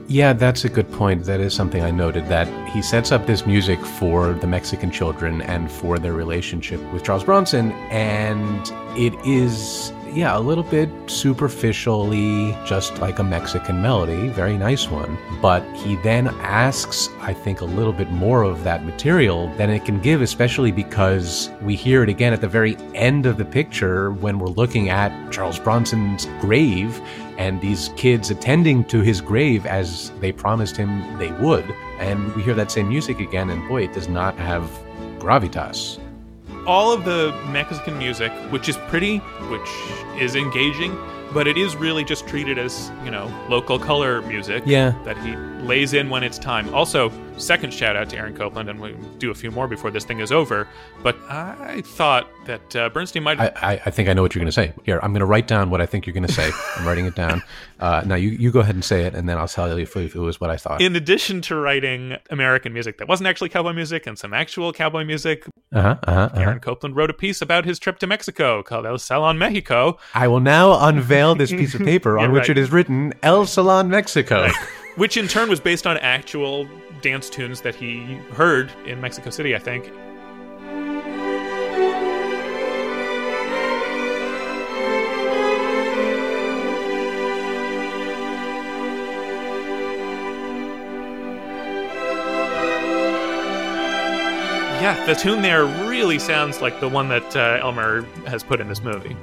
Yeah, that's a good point. That is something I noted that he sets up this music for the Mexican children and for their relationship with Charles Bronson, and it is, yeah, a little bit superficially just like a Mexican melody, very nice one. But he then asks, I think, a little bit more of that material than it can give, especially because we hear it again at the very end of the picture when we're looking at Charles Bronson's grave and these kids attending to his grave as they promised him they would. And we hear that same music again, and boy, it does not have gravitas. all of the Mexican music, which is pretty, which is engaging, but it is really just treated as, you know, local color music Yeah. that he lays in when it's time. Also, second shout out to Aaron Copland, and we'll do a few more before this thing is over. But I thought that uh, Bernstein might. I, I, I think I know what you're going to say. Here, I'm going to write down what I think you're going to say. I'm writing it down. Uh, now, you, you go ahead and say it, and then I'll tell you if, if it was what I thought. in addition to writing American music that wasn't actually cowboy music and some actual cowboy music, Uh huh. Uh huh. Uh-huh. Aaron Copland wrote a piece about his trip to Mexico called El Salon Mexico, I will now unveil this piece of paper on which right. it is written El Salon Mexico. which in turn was based on actual dance tunes that he heard in Mexico City, I think. Yeah, the tune there really sounds like the one that uh, Elmer has put in this movie.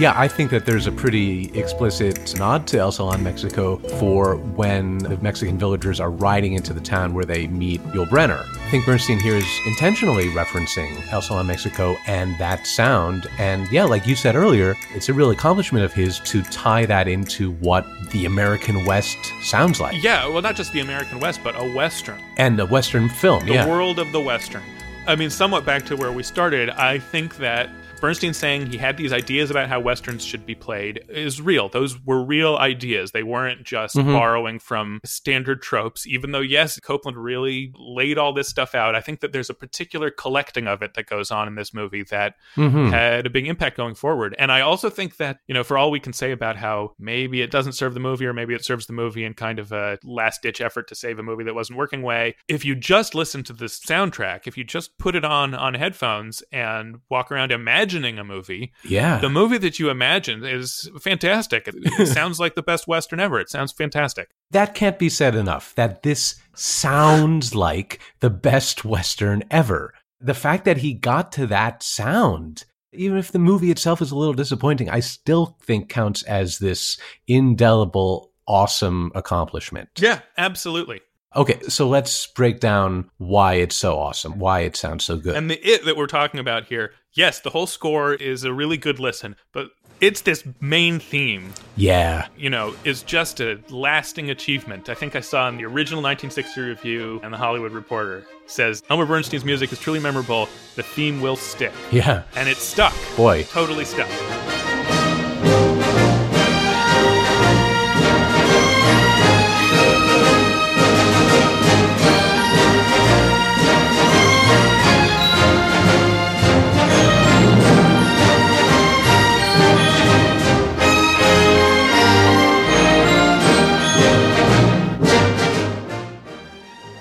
Yeah, I think that there's a pretty explicit nod to El Salon, Mexico for when the Mexican villagers are riding into the town where they meet Yul Brynner. I think Bernstein here is intentionally referencing El Salon, Mexico and that sound. And yeah, like you said earlier, it's a real accomplishment of his to tie that into what the American West sounds like. Yeah, well, not just the American West, but a Western. And a Western film, the yeah. world of the Western. I mean, somewhat back to where we started, I think that Bernstein saying he had these ideas about how Westerns should be played is real. Those were real ideas. They weren't just Mhm. borrowing from standard tropes, even though, yes, Copland really laid all this stuff out. I think that there's a particular collecting of it that goes on in this movie that Mhm. had a big impact going forward. And I also think that, you know, for all we can say about how maybe it doesn't serve the movie or maybe it serves the movie in kind of a last ditch effort to save a movie that wasn't working way, if you just listen to this soundtrack, if you just put it on on headphones and walk around imagining a movie, Yeah. the movie that you imagine is fantastic. It, it sounds like the best Western ever. It sounds fantastic. that can't be said enough that this sounds like the best Western ever. The fact that he got to that sound, even if the movie itself is a little disappointing, I still think counts as this indelible, awesome accomplishment. Yeah, absolutely. Okay, so let's break down why it's so awesome, why it sounds so good. And the it that we're talking about here, yes, the whole score is a really good listen, but it's this main theme, yeah. you know, is just a lasting achievement. I think I saw in the original 1960 review and the Hollywood Reporter says Elmer Bernstein's music is truly memorable. The theme will stick, Yeah. and it stuck. Boy. totally stuck.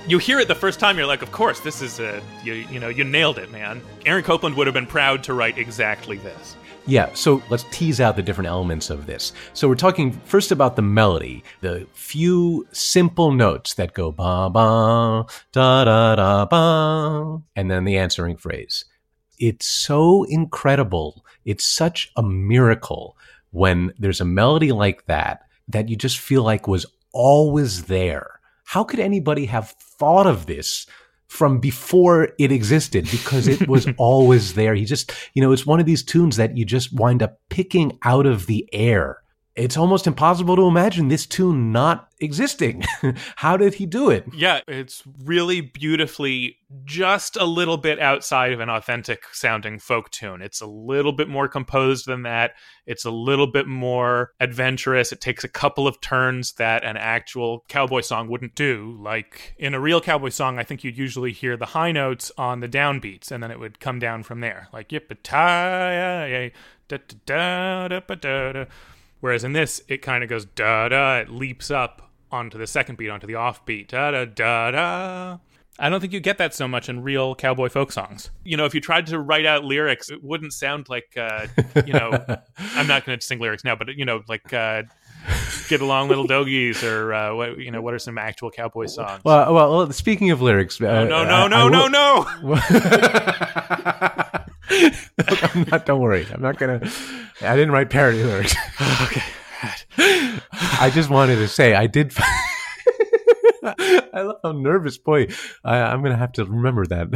You hear it the first time, you're like, of course, this is a you you know you nailed it, man. Aaron Copland would have been proud to write exactly this. Yeah, so let's tease out the different elements of this. So we're talking first about the melody, the few simple notes that go ba ba da da da ba, and then the answering phrase. It's so incredible. It's such a miracle when there's a melody like that that you just feel like was always there. How could anybody have thought of this from before it existed because it was always there. He just, you know, it's one of these tunes that you just wind up picking out of the air. It's almost impossible to imagine this tune not existing. How did he do it? Yeah, it's really beautifully just a little bit outside of an authentic sounding folk tune. It's a little bit more composed than that. It's a little bit more adventurous. It takes a couple of turns that an actual cowboy song wouldn't do. Like in a real cowboy song, I think you'd usually hear the high notes on the downbeats and then it would come down from there. Like yip da da da da da da. Whereas in this, it kind of goes da da, it leaps up onto the second beat, onto the off beat, da da da da. I don't think you get that so much in real cowboy folk songs. You know, if you tried to write out lyrics, it wouldn't sound like, uh, you know, I'm not going to sing lyrics now, but, you know, like, uh, Get Along Little Dogies or, uh, what, you know, what are some actual cowboy songs? Well, well, well speaking of lyrics. no, no, no, no, no, I'm not, don't worry. I'm not going to. I didn't write parody lyrics. okay. I just wanted to say I did. I love how nervous. Boy, I, I'm going to have to remember that.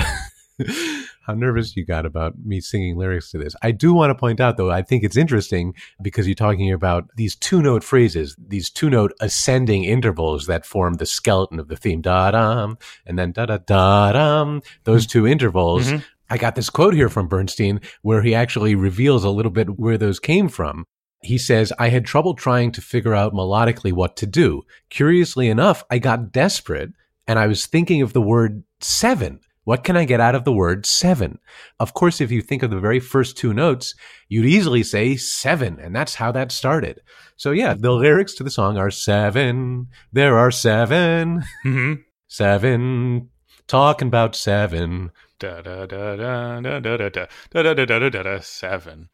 how nervous you got about me singing lyrics to this. I do want to point out, though, I think it's interesting because you're talking about these two note phrases, these two note ascending intervals that form the skeleton of the theme. Da dum, and then da da da dum. Those two intervals. Mm-hmm. I got this quote here from Bernstein where he actually reveals a little bit where those came from. He says, I had trouble trying to figure out melodically what to do. Curiously enough, I got desperate and I was thinking of the word seven. What can I get out of the word seven? Of course, if you think of the very first two notes, you'd easily say seven, and that's how that started. So yeah, the lyrics to the song are seven. There are 7 Mm-hmm. Seven. Talking about seven. Da da da da da da da da da da da da seven.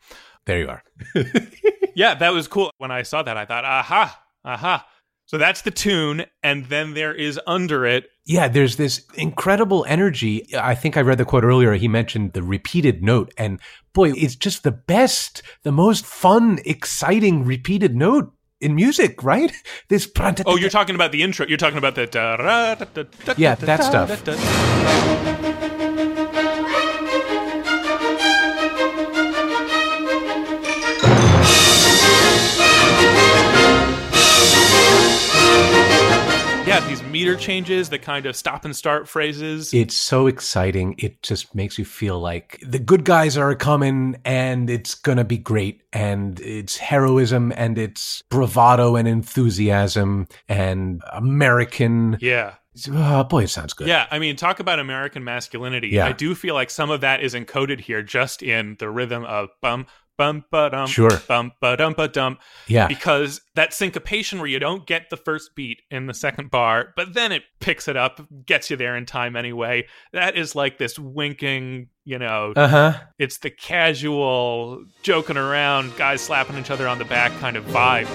There you are. Yeah, that was cool. When I saw that, I thought, aha, aha. So that's the tune, and then there is under it. Yeah, there's this incredible energy. I think I read the quote earlier. He mentioned the repeated note, and boy, it's just the best, the most fun, exciting repeated note in music, right? This. Oh, you're talking about the intro. You're talking about the. da- uh, ra- da- da- da- Yeah, that stuff. Yeah, these meter changes, the kind of stop and start phrases. It's so exciting. It just makes you feel like the good guys are coming and it's going to be great. And it's heroism and it's bravado and enthusiasm and American. yeah. Oh, boy, it sounds good. Yeah, I mean, talk about American masculinity. Yeah. I do feel like some of that is encoded here just in the rhythm of bum bum ba dum Sure. bum ba dum ba dum Yeah. because that syncopation where you don't get the first beat in the second bar, but then it picks it up, gets you there in time anyway. That is like this winking, you know, Uh huh. it's the casual joking around, guys slapping each other on the back kind of vibe.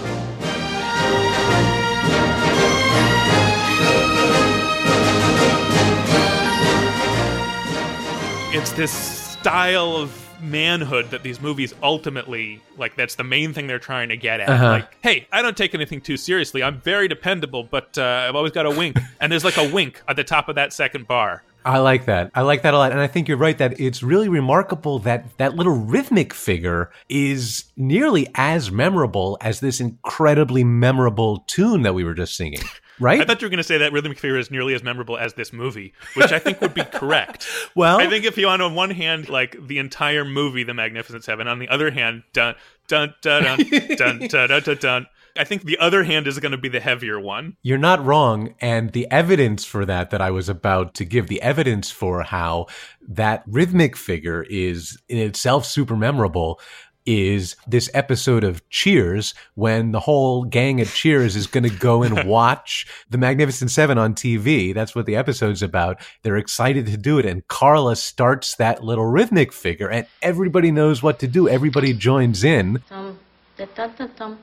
It's this style of manhood that these movies ultimately like that's the main thing they're trying to get at Uh-huh. like hey i don't take anything too seriously i'm very dependable but uh, i've always got a wink and there's like a wink at the top of that second bar I like that. I like that a lot. And I think you're right that it's really remarkable that that little rhythmic figure is nearly as memorable as this incredibly memorable tune that we were just singing. Right? I thought you were going to say that rhythmic Fever is nearly as memorable as this movie, which I think would be correct. well, I think if you on one hand like the entire movie, The Magnificent Seven, on the other hand, dun dun dun dun dun dun dun. dun, dun I think the other hand is going to be the heavier one. You're not wrong. And the evidence for that, that I was about to give, the evidence for how that rhythmic figure is in itself super memorable is this episode of Cheers when the whole gang at Cheers is going to go and watch The Magnificent Seven on TV. That's what the episode's about. They're excited to do it. And Carla starts that little rhythmic figure and everybody knows what to do. Everybody joins in. Dum, da, da, da, dum,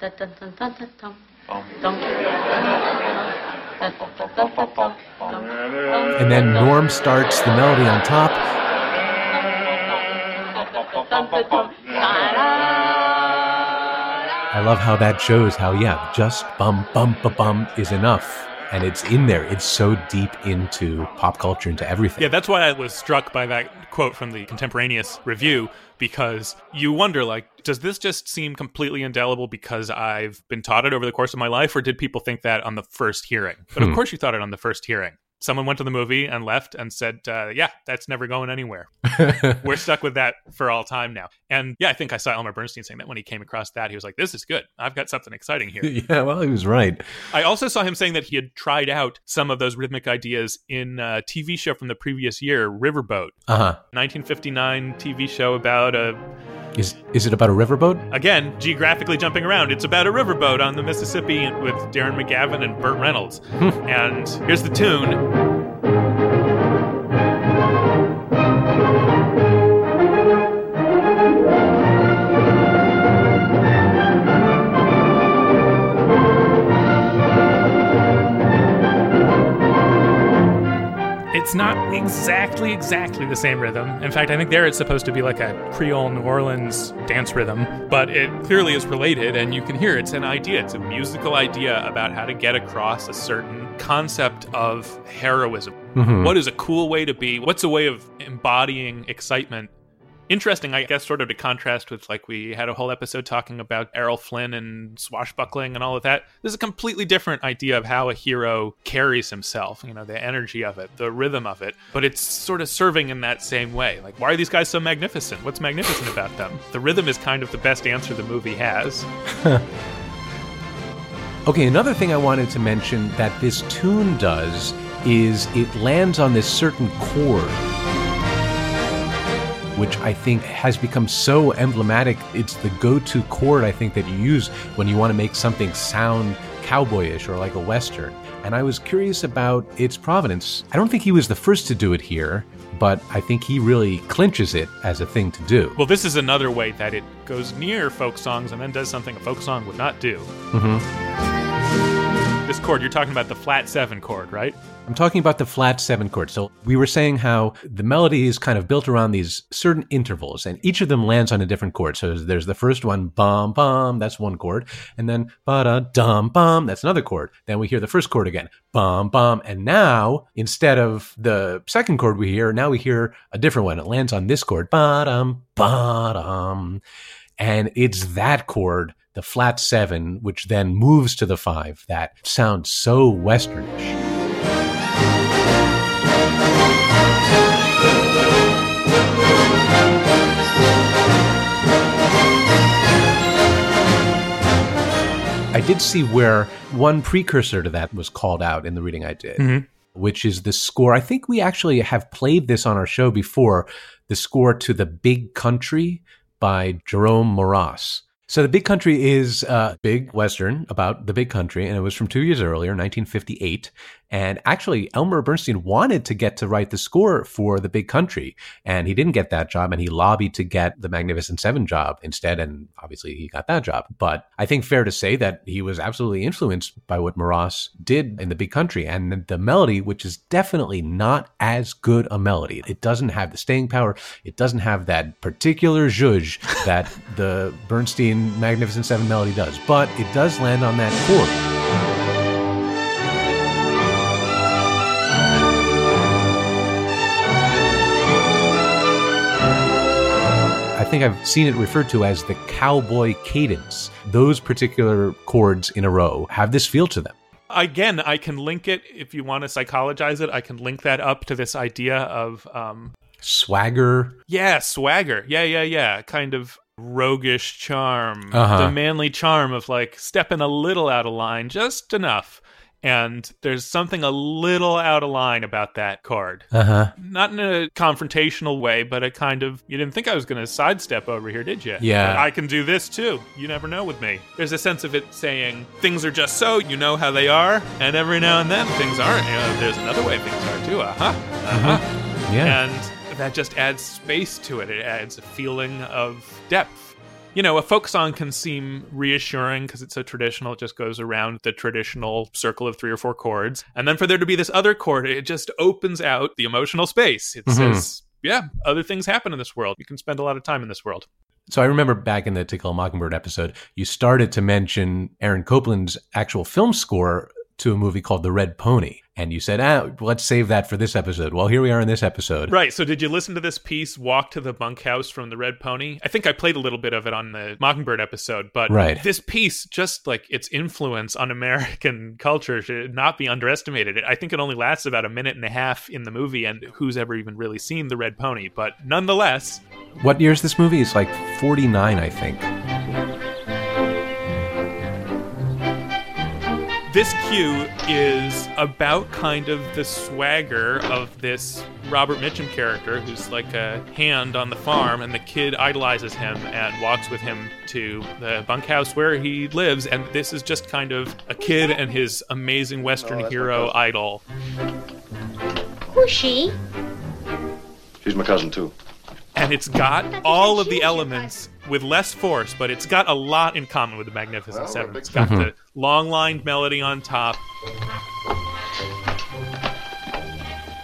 da, da, da, da, da, dum, dum, da, da, da, da, da, dum, dum, And then Norm starts the melody on top. I love how that shows how, yeah, just bum, bum, ba, bum is enough. and it's in there. It's so deep into pop culture, into everything. Yeah, that's why I was struck by that quote from the contemporaneous review because you wonder like does this just seem completely indelible because I've been taught it over the course of my life or did people think that on the first hearing? But of Hmm. course you thought it on the first hearing. Someone went to the movie and left and said, uh, "Yeah, that's never going anywhere. We're stuck with that for all time now." And yeah, I think I saw Elmer Bernstein saying that when he came across that, he was like, "This is good. I've got something exciting here." yeah, well, he was right. I also saw him saying that he had tried out some of those rhythmic ideas in a TV show from the previous year, Riverboat, Uh huh. 1959 TV show about a Is is it about a riverboat? again geographically jumping around. It's about a riverboat on the Mississippi with Darren McGavin and Burt Reynolds. Hmm. and here's the tune. It's not exactly exactly the same rhythm. In fact, I think there it's supposed to be like a Creole New Orleans dance rhythm, but it clearly is related and you can hear it's an idea. It's a musical idea about how to get across a certain concept of heroism. Mhm. What is a cool way to be? What's a way of embodying excitement? Interesting, I guess, sort of to contrast with like we had a whole episode talking about Errol Flynn and swashbuckling and all of that. This is a completely different idea of how a hero carries himself, you know, the energy of it, the rhythm of it, but it's sort of serving in that same way. Like, why are these guys so magnificent? What's magnificent about them? The rhythm is kind of the best answer the movie has. Okay, another thing I wanted to mention that this tune does is it lands on this certain chord, which I think has become so emblematic. It's the go to chord I think that you use when you want to make something sound cowboyish or like a western. And I was curious about its provenance. I don't think he was the first to do it here, but I think he really clinches it as a thing to do. Well, this is another way that it goes near folk songs and then does something a folk song would not do. hmm This chord, you're talking about the flat seven chord, right? I'm talking about the flat seven chord. So we were saying how the melody is kind of built around these certain intervals, and each of them lands on a different chord. So there's the first one, bum bum, that's one chord, and then ba da dum bum, that's another chord. Then we hear the first chord again, bum bum, and now instead of the second chord we hear, now we hear a different one. It lands on this chord, ba dum ba dum, and it's that chord. The flat seven, which then moves to the five, that sounds so westernish. I did see where one precursor to that was called out in the reading I did, Mhm. which is the score. I think we actually have played this on our show before the score to The Big Country by Jerome Moross. So, The Big Country is a big Western about the big country, and it was from two years earlier, 1958. And actually, Elmer Bernstein wanted to get to write the score for The Big Country, and he didn't get that job, and he lobbied to get the Magnificent Seven job instead, and obviously he got that job. But I think fair to say that he was absolutely influenced by what Moross did in The Big Country, and the melody, which is definitely not as good a melody. It doesn't have the staying power, it doesn't have that particular zhuzh that the Bernstein Magnificent Seven melody does, but it does land on that chord. Think I've seen it referred to as the cowboy cadence. Those particular chords in a row have this feel to them. Again, I can link it if you want to psychologize it. I can link that up to this idea of, um, Swagger. yeah, swagger. Yeah, yeah, yeah. Kind of roguish charm. Uh-huh. The manly charm of like stepping a little out of line, just enough. And there's something a little out of line about that card. Uh huh. Not in a confrontational way, but a kind of, you didn't think I was going to sidestep over here, did you? Yeah. But I can do this too. You never know with me. There's a sense of it saying things are just so, you know how they are, and every now and then things aren't. You know, there's another way things are too. Uh huh. Uh huh. Yeah. And that just adds space to it. It adds a feeling of depth. You know, a folk song can seem reassuring because it's so traditional. It just goes around the traditional circle of three or four chords. And then for there to be this other chord, it just opens out the emotional space. It Mhm. says, yeah, other things happen in this world. You can spend a lot of time in this world. So I remember back in the To Kill a Mockingbird episode, you started to mention Aaron Copland's actual film score to a movie called The Red Pony. And you said, ah, let's save that for this episode. Well, here we are in this episode. Right. So, did you listen to this piece, Walk to the Bunkhouse from the Red Pony? I think I played a little bit of it on the Mockingbird episode, but Right. this piece, just like its influence on American culture, should not be underestimated. I think it only lasts about a minute and a half in the movie, and who's ever even really seen the Red Pony? But nonetheless, What year is this movie? It's like 49, I think. This cue is about kind of the swagger of this Robert Mitchum character who's like a hand on the farm and the kid idolizes him and walks with him to the bunkhouse where he lives and this is just kind of a kid and his amazing western oh, hero idol. Who's she? She's my cousin, too. And it's got all of the elements with less force, but it's got a lot in common with the Magnificent Seven. It's got the long lined melody on top.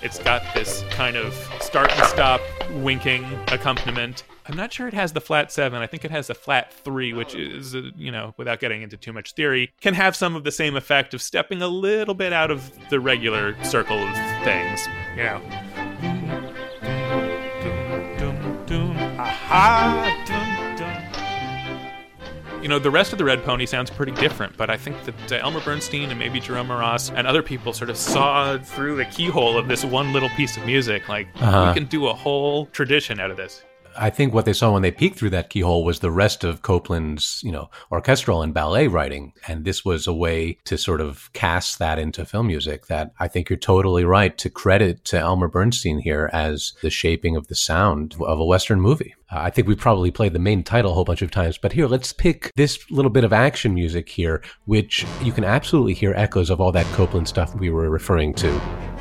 It's got this kind of start and stop winking accompaniment. I'm not sure it has the flat seven. I think it has a flat three, which is, uh, you know, without getting into too much theory, can have some of the same effect of stepping a little bit out of the regular circle of things. You know. Dum, dum, aha, dum, dum. You know, the rest of the Red Pony sounds pretty different, but I think that uh, Elmer Bernstein and maybe Jerome Moross and other people sort of saw through the keyhole of this one little piece of music. Like, Uh-huh. we can do a whole tradition out of this. I think what they saw when they peeked through that keyhole was the rest of Copland's, you know, orchestral and ballet writing. And this was a way to sort of cast that into film music that I think you're totally right to credit to Elmer Bernstein here as the shaping of the sound of a Western movie. Uh, I think we probably played the main title a whole bunch of times, but here, let's pick this little bit of action music here, which you can absolutely hear echoes of all that Copland stuff we were referring to.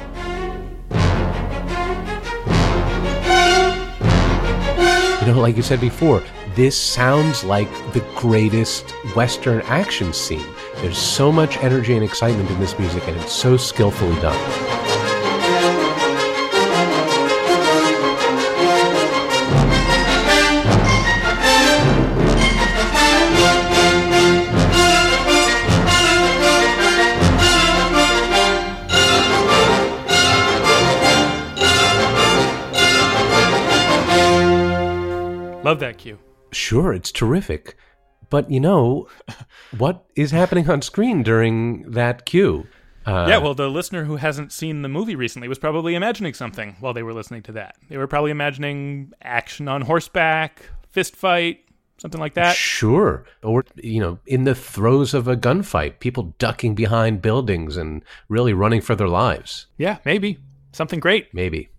You know, like you said before, this sounds like the greatest Western action scene. There's so much energy and excitement in this music, and it's so skillfully done. Sure, it's terrific. But, you know, what is happening on screen during that cue? Uh, yeah, well, the listener who hasn't seen the movie recently was probably imagining something while they were listening to that. They were probably imagining action on horseback, fist fight, something like that. Sure. Or, you know, in the throes of a gunfight, people ducking behind buildings and really running for their lives. Yeah, maybe. Something great. Maybe.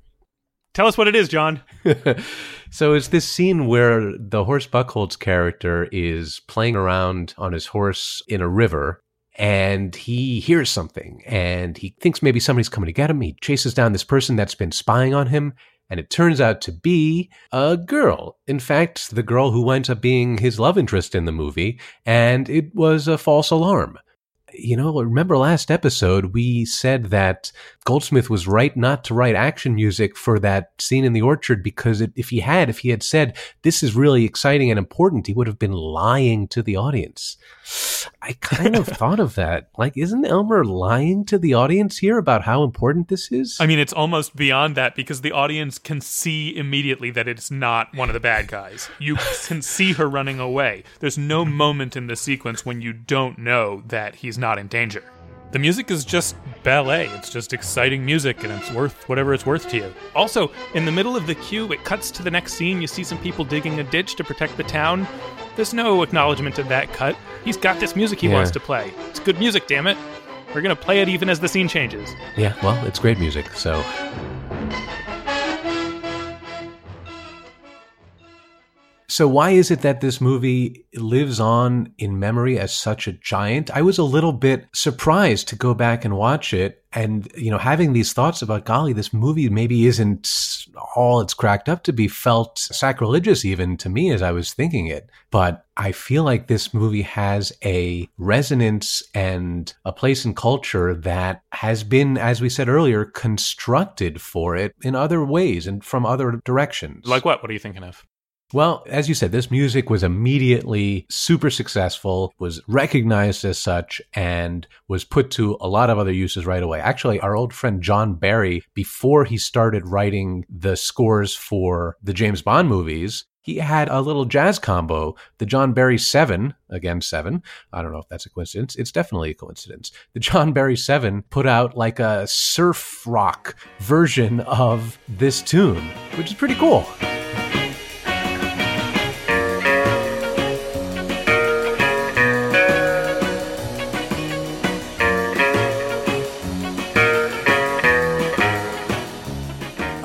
Tell us what it is, John. so it's this scene where the Horst Buchholz's character is playing around on his horse in a river and he hears something and he thinks maybe somebody's coming to get him. He chases down this person that's been spying on him and it turns out to be a girl. In fact, the girl who winds up being his love interest in the movie and it was a false alarm. You know, remember last episode, we said that Goldsmith was right not to write action music for that scene in the orchard because it, if he had, if he had said, this is really exciting and important, he would have been lying to the audience. I kind of thought of that. Like, isn't Elmer lying to the audience here about how important this is? I mean, it's almost beyond that because the audience can see immediately that it's not one of the bad guys. You can see her running away. There's no moment in the sequence when you don't know that he's not in danger. The music is just ballet. It's just exciting music, and it's worth whatever it's worth to you. Also, in the middle of the cue, it cuts to the next scene. You see some people digging a ditch to protect the town. There's no acknowledgement of that cut. He's got this music he Yeah. wants to play. It's good music, damn it. We're gonna play it even as the scene changes. yeah, well, it's great music, so. So, why is it that this movie lives on in memory as such a giant? I was a little bit surprised to go back and watch it and, you know, having these thoughts about, golly, this movie maybe isn't all it's cracked up to be, felt sacrilegious even to me as I was thinking it. But I feel like this movie has a resonance and a place in culture that has been, as we said earlier, constructed for it in other ways and from other directions. Like what? What are you thinking of? Well, as you said, this music was immediately super successful, was recognized as such, and was put to a lot of other uses right away. Actually, our old friend John Barry, before he started writing the scores for the James Bond movies, he had a little jazz combo, the John Barry 7, again 7. I don't know if that's a coincidence. It's definitely a coincidence. The John Barry 7 put out like a surf rock version of this tune, which is pretty cool.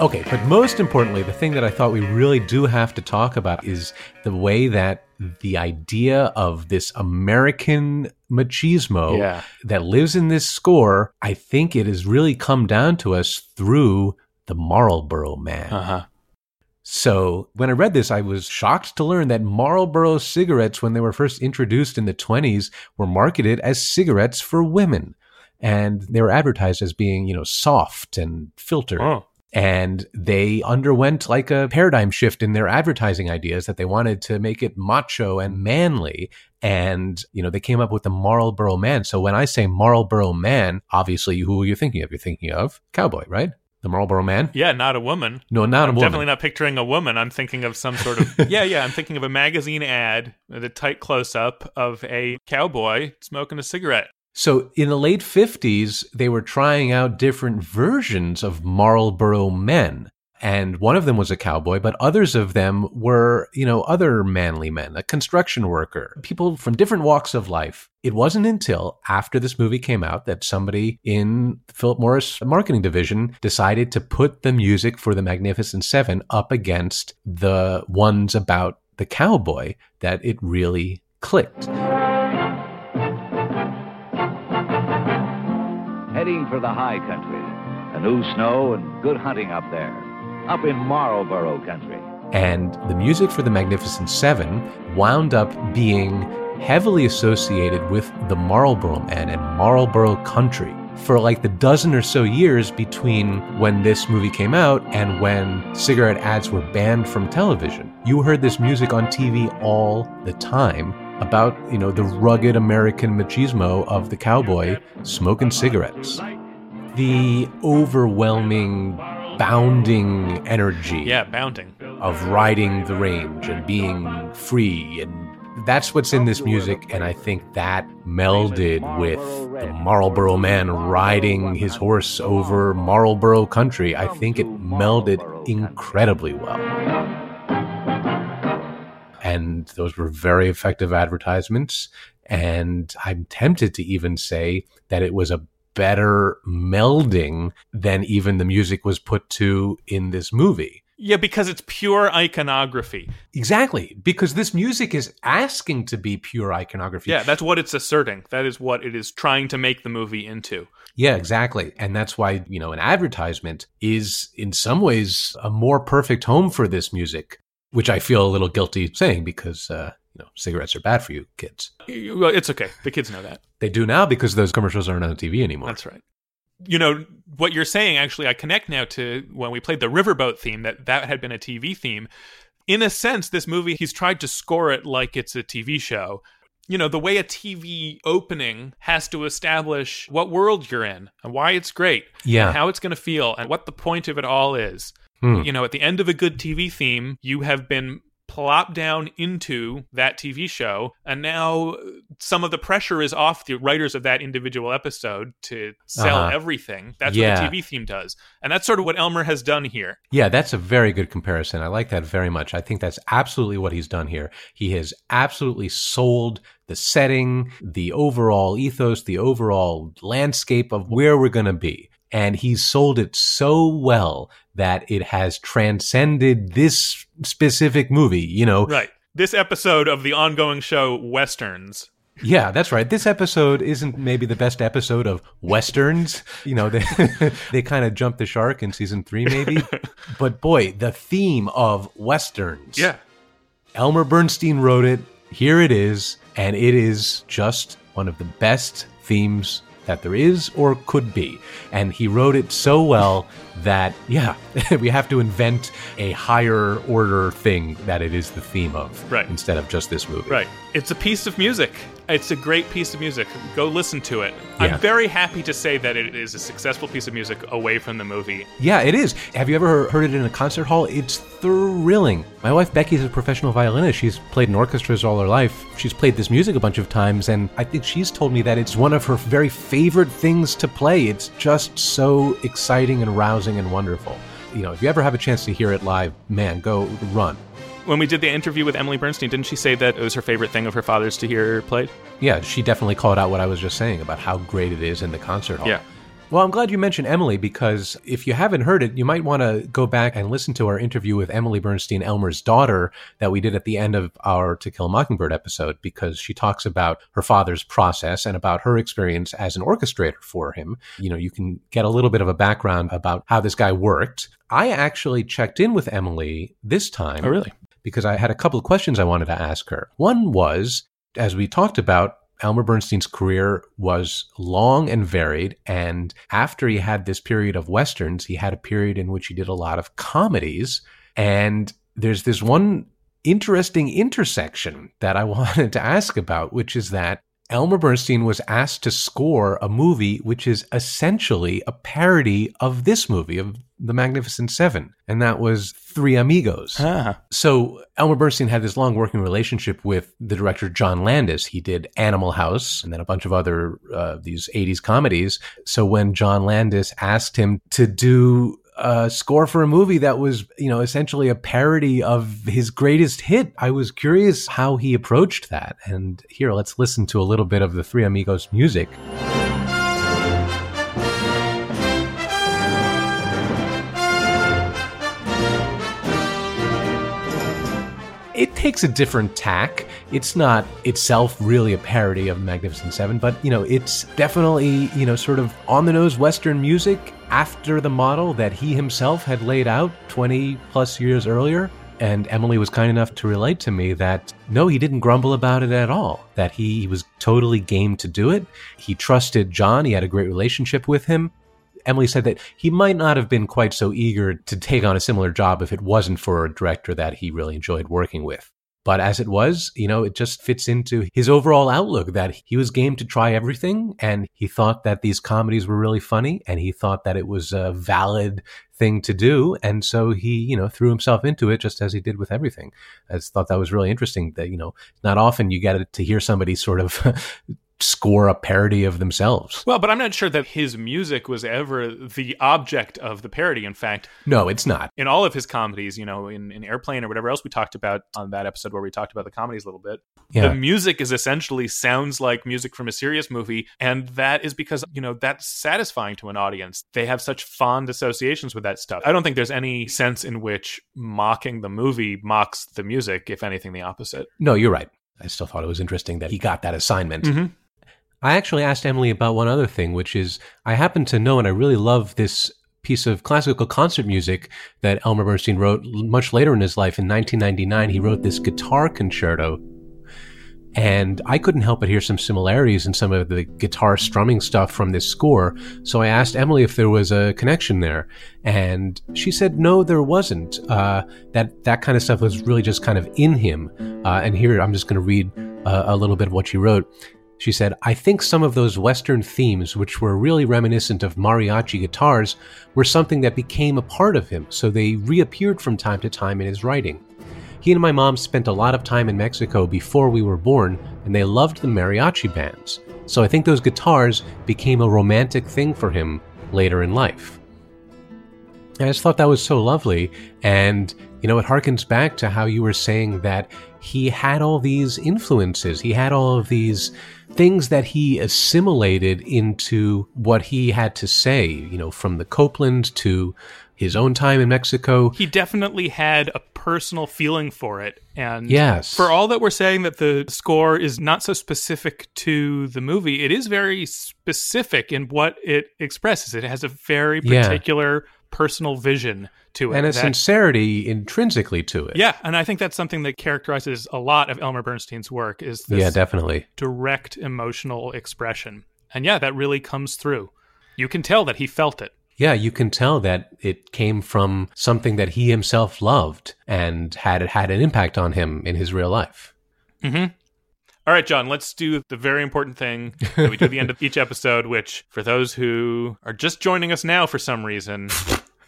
Okay, but most importantly, the thing that I thought we really do have to talk about is the way that the idea of this American machismo Yeah. that lives in this score, I think it has really come down to us through the Marlboro Man. Uh huh. So when I read this, I was shocked to learn that Marlboro cigarettes, when they were first introduced in the 20s, were marketed as cigarettes for women. And they were advertised as being, you know, soft and filtered. Oh. And they underwent like a paradigm shift in their advertising ideas that they wanted to make it macho and manly. And, you know, they came up with the Marlboro Man. So when I say Marlboro Man, obviously, who are you thinking of? You're thinking of cowboy, right? The Marlboro Man? Yeah, not a woman. No, not a I'm woman. definitely not picturing a woman. I'm thinking of some sort of yeah, yeah. I'm thinking of a magazine ad with a tight close up of a cowboy smoking a cigarette. So in the late 50s, they were trying out different versions of Marlboro men. And one of them was a cowboy, but others of them were, you know, other manly men, a construction worker, people from different walks of life. It wasn't until after this movie came out that somebody in Philip Morris marketing division decided to put the music for the Magnificent Seven up against the ones about the cowboy that it really clicked. Heading for the high country. A new snow and good hunting up there. Up in Marlboro country. And the music for the Magnificent Seven wound up being heavily associated with the Marlboro Man and Marlboro country for like the dozen or so years between when this movie came out and when cigarette ads were banned from television. You heard this music on TV all the time about, you know, the rugged American machismo of the cowboy smoking cigarettes. The overwhelming bounding energy Yeah, bounding. of riding the range and being free and that's what's in this music and i think that melded with the marlboro man riding his horse over marlboro country i think it melded incredibly well and those were very effective advertisements and i'm tempted to even say that it was a better melding than even the music was put to in this movie Yeah, because it's pure iconography. Exactly, because this music is asking to be pure iconography. Yeah, that's what it's asserting. That is what it is trying to make the movie into. Yeah, exactly. And that's why, you know, an advertisement is in some ways a more perfect home for this music, which I feel a little guilty saying because, uh, you know, cigarettes are bad for you kids. Well, it's okay. The kids know that. They do now because those commercials aren't on TV anymore. That's right. You know what you're saying. Actually, I connect now to when we played the Riverboat theme. That that had been a TV theme. In a sense, this movie he's tried to score it like it's a TV show. You know the way a TV opening has to establish what world you're in and why it's great, Yeah. and how it's going to feel, and what the point of it all is. Hmm. You know, at the end of a good TV theme, you have been plopped down into that TV show, and now some of the pressure is off the writers of that individual episode to sell Uh-huh. everything. That's Yeah. what a TV theme does, and that's sort of what Elmer has done here. Yeah, that's a very good comparison. I like that very much. I think that's absolutely what he's done here. He has absolutely sold the setting, the overall ethos, the overall landscape of where we're going to be. And he's sold it so well that it has transcended this specific movie, you know. Right. This episode of the ongoing show Westerns. Yeah, that's right. This episode isn't maybe the best episode of westerns. You know, they they kind of jumped the shark in season 3 maybe. but boy, the theme of westerns. Yeah. Elmer Bernstein wrote it. Here it is, and it is just one of the best themes that there is or could be. And he wrote it so well that, yeah, we have to invent a higher order thing that it is the theme of Right. instead of just this movie. Right. It's a piece of music. It's a great piece of music. Go listen to it. Yeah. I'm very happy to say that it is a successful piece of music away from the movie. Yeah, it is. Have you ever heard it in a concert hall? It's thrilling. My wife Becky's a professional violinist. She's played in orchestras all her life. She's played this music a bunch of times, and I think she's told me that it's one of her very favorite things to play. It's just so exciting and rousing and wonderful. You know, if you ever have a chance to hear it live, man, go run. When we did the interview with Emily Bernstein, didn't she say that it was her favorite thing of her father's to hear played? Yeah, she definitely called out what I was just saying about how great it is in the concert hall. Yeah. Well, I'm glad you mentioned Emily because if you haven't heard it, you might want to go back and listen to our interview with Emily Bernstein, Elmer's daughter, that we did at the end of our To Kill a Mockingbird episode, because she talks about her father's process and about her experience as an orchestrator for him. You know, you can get a little bit of a background about how this guy worked. I actually checked in with Emily this time. Oh, really? Because I had a couple of questions I wanted to ask her. One was, as we talked about, Elmer Bernstein's career was long and varied. And after he had this period of Westerns, he had a period in which he did a lot of comedies. And there's this one interesting intersection that I wanted to ask about, which is that Elmer Bernstein was asked to score a movie which is essentially a parody of this movie, of The Magnificent Seven, and that was Three Amigos. Ah. So Elmer Bernstein had this long working relationship with the director John Landis. He did Animal House and then a bunch of other uh, these 80s comedies. So when John Landis asked him to do a score for a movie that was, you know, essentially a parody of his greatest hit, I was curious how he approached that. And here, let's listen to a little bit of the Three Amigos music. It takes a different tack. It's not itself really a parody of Magnificent Seven, but you know, it's definitely, you know, sort of on the nose Western music after the model that he himself had laid out 20 plus years earlier. And Emily was kind enough to relate to me that no, he didn't grumble about it at all, that he, he was totally game to do it. He trusted John, he had a great relationship with him. Emily said that he might not have been quite so eager to take on a similar job if it wasn't for a director that he really enjoyed working with. But as it was, you know, it just fits into his overall outlook that he was game to try everything and he thought that these comedies were really funny and he thought that it was a valid thing to do. And so he, you know, threw himself into it just as he did with everything. I just thought that was really interesting that, you know, not often you get to hear somebody sort of score a parody of themselves. Well, but I'm not sure that his music was ever the object of the parody. In fact, no, it's not. In all of his comedies, you know, in, in Airplane or whatever else we talked about on that episode where we talked about the comedies a little bit, Yeah. the music is essentially sounds like music from a serious movie. And that is because, you know, that's satisfying to an audience. They have such fond associations with that stuff. I don't think there's any sense in which mocking the movie mocks the music, if anything, the opposite. No, you're right. I still thought it was interesting that he got that assignment. Mhm. I actually asked Emily about one other thing, which is I happen to know and I really love this piece of classical concert music that Elmer Bernstein wrote much later in his life. In 1999, he wrote this guitar concerto. And I couldn't help but hear some similarities in some of the guitar strumming stuff from this score. So I asked Emily if there was a connection there. And she said, no, there wasn't. Uh, that, that kind of stuff was really just kind of in him. Uh, and here I'm just going to read uh, a little bit of what she wrote. She said, I think some of those Western themes, which were really reminiscent of mariachi guitars, were something that became a part of him, so they reappeared from time to time in his writing. He and my mom spent a lot of time in Mexico before we were born, and they loved the mariachi bands. So I think those guitars became a romantic thing for him later in life. I just thought that was so lovely. And, you know, it harkens back to how you were saying that he had all these influences. He had all of these things that he assimilated into what he had to say, you know, from the Copland to his own time in Mexico. He definitely had a personal feeling for it. And Yes. for all that we're saying that the score is not so specific to the movie, it is very specific in what it expresses. It has a very Yeah. Personal vision to it. And a that- sincerity intrinsically to it. yeah, and I think that's something that characterizes a lot of Elmer Bernstein's work is this Yeah, definitely. direct emotional expression. And yeah, that really comes through. You can tell that he felt it. Yeah, you can tell that it came from something that he himself loved and had had an impact on him in his real life. Mm-hmm. All right, John, let's do the very important thing that we do at the end of each episode, which, for those who are just joining us now for some reason,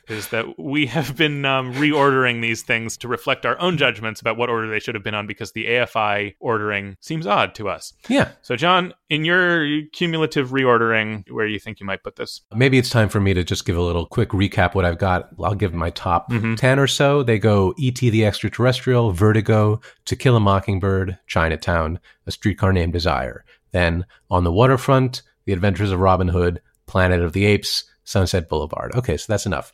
is that we have been um, reordering these things to reflect our own judgments about what order they should have been on because the AFI ordering seems odd to us. Yeah. So, John, in your cumulative reordering, where do you think you might put this? Maybe it's time for me to just give a little quick recap what I've got. I'll give my top Mhm. 10 or so. They go E.T. the Extraterrestrial, Vertigo, To Kill a Mockingbird, Chinatown, A Streetcar Named Desire. Then on the waterfront, The Adventures of Robin Hood, Planet of the Apes, Sunset Boulevard. Okay, so that's enough.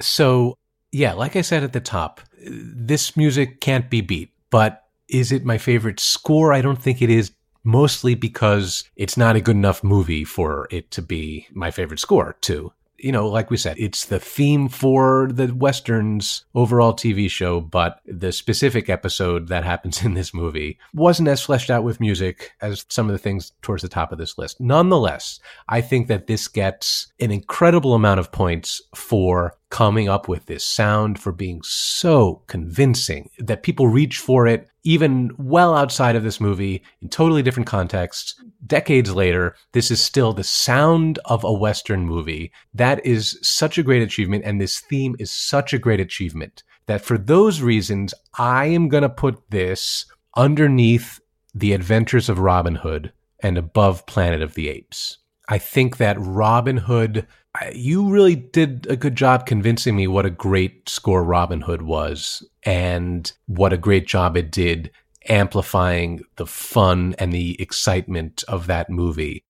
So, yeah, like I said at the top, this music can't be beat. But is it my favorite score? I don't think it is, mostly because it's not a good enough movie for it to be my favorite score, too. You know, like we said, it's the theme for the Westerns overall TV show, but the specific episode that happens in this movie wasn't as fleshed out with music as some of the things towards the top of this list. Nonetheless, I think that this gets an incredible amount of points for coming up with this sound, for being so convincing that people reach for it even well outside of this movie in totally different contexts. Decades later, this is still the sound of a Western movie. That is such a great achievement, and this theme is such a great achievement that for those reasons, I am going to put this underneath The Adventures of Robin Hood and above Planet of the Apes. I think that Robin Hood, you really did a good job convincing me what a great score Robin Hood was and what a great job it did amplifying the fun and the excitement of that movie.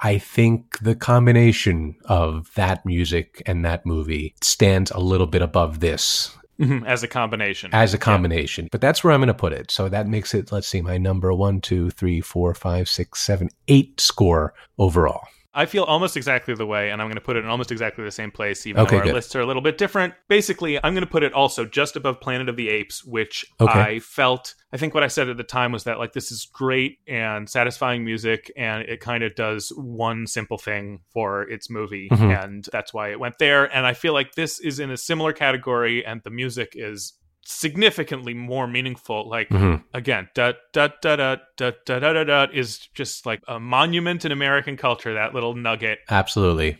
I think the combination of that music and that movie stands a little bit above this Mhm, As a combination. as a combination. But that's where I'm going to put it. So that makes it, let's see, my number one, two, three, four, five, six, seven, eight score overall. I feel almost exactly the way, and I'm going to put it in almost exactly the same place, even Okay, though our good. lists are a little bit different. Basically, I'm going to put it also just above Planet of the Apes, which Okay. I felt. I think what I said at the time was that like this is great and satisfying music, and it kind of does one simple thing for its movie, Mhm. and that's why it went there. And I feel like this is in a similar category, and the music is significantly more meaningful. Like Mhm. again, da da da da da da da da is just like a monument in American culture. That little nugget. Absolutely.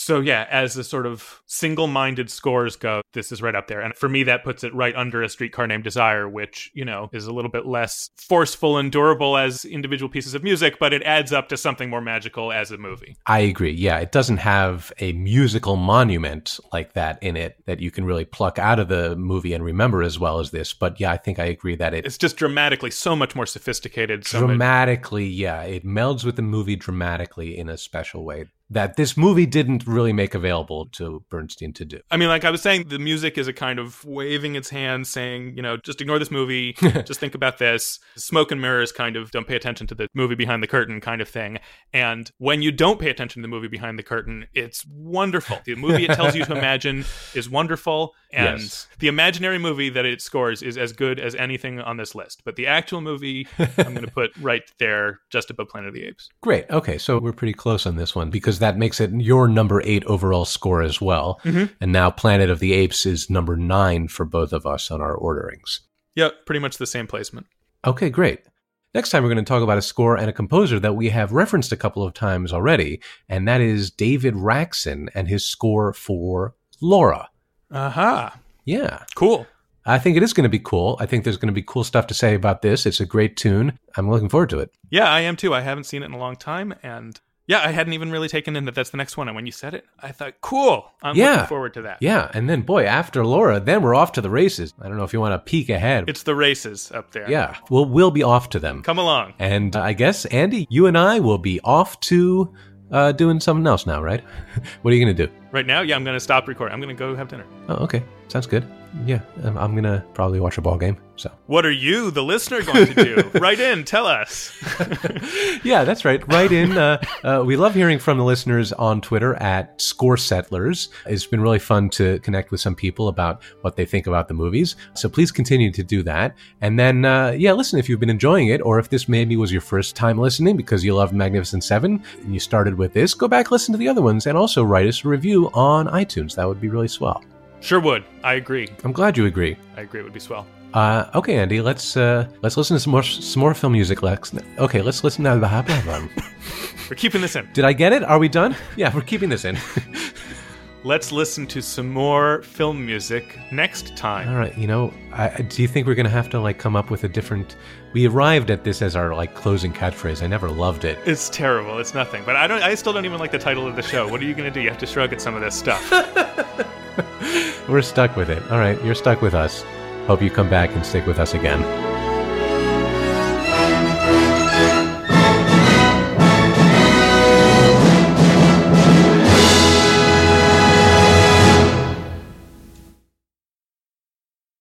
So yeah, as the sort of single-minded scores go, this is right up there. And for me, that puts it right under a streetcar named Desire, which you know is a little bit less forceful and durable as individual pieces of music, but it adds up to something more magical as a movie. I agree. Yeah, it doesn't have a musical monument like that in it that you can really pluck out of the movie and remember as well as this. But yeah, I think I agree that it It's just dramatically so much more sophisticated. So much- dramatically, yeah, it melds with the movie dramatically in a special way that this movie didn't really make available to Bernstein to do. I mean, like I was saying, the music is a kind of waving its hand, saying, you know, just ignore this movie, just think about this. Smoke and mirrors kind of don't pay attention to the movie behind the curtain kind of thing. And when you don't pay attention to the movie behind the curtain, it's wonderful. The movie it tells you to imagine is wonderful. And Yes. the imaginary movie that it scores is as good as anything on this list. But the actual movie, I'm going to put right there, just above Planet of the Apes. Great. Okay, so we're pretty close on this one because that makes it your number eight overall score as well. Mhm. And now Planet of the Apes is number nine for both of us on our orderings. Yep, pretty much the same placement. Okay, great. Next time, we're going to talk about a score and a composer that we have referenced a couple of times already, and that is David Raksin and his score for Laura. Aha. Yeah. Cool. I think it is going to be cool. I think there's going to be cool stuff to say about this. It's a great tune. I'm looking forward to it. Yeah, I am too. I haven't seen it in a long time, and yeah, I hadn't even really taken in that that's the next one. And when you said it, I thought, cool. I'm yeah. looking forward to that. Yeah. And then, boy, after Laura, then we're off to the races. I don't know if you want to peek ahead. It's the races up there. yeah. We'll, we'll be off to them. Come along. And uh, I guess, Andy, you and I will be off to uh, doing something else now, right? what are you going to do? Right now, yeah, I'm going to stop recording. I'm going to go have dinner. Oh, okay. sounds good. Yeah, I'm, I'm gonna probably watch a ball game. So What are you, the listener, going to do? Write in, tell us. yeah, that's right. Right in. Uh, uh, we love hearing from the listeners on Twitter at Score Settlers. It's been really fun to connect with some people about what they think about the movies. So please continue to do that. And then, uh, yeah, listen, if you've been enjoying it, or if this maybe was your first time listening because you loved Magnificent Seven and you started with this, go back listen to the other ones and also write us a review on iTunes. That would be really swell. Sure would. I agree. I'm glad you agree. I agree. It would be swell. Uh, okay, Andy, let's uh, let's listen to some more some more film music. Lex. Okay, let's listen to the blah. We're keeping this in. Did I get it? Are we done? Yeah, we're keeping this in. Let's listen to some more film music next time. All right, you know, I, do you think we're gonna have to like come up with a different? We arrived at this as our like closing catchphrase. I never loved it. It's terrible. It's nothing. But I don't. I still don't even like the title of the show. What are you gonna do? You have to shrug at some of this stuff. We're stuck with it. All right, you're stuck with us. Hope you come back and stick with us again.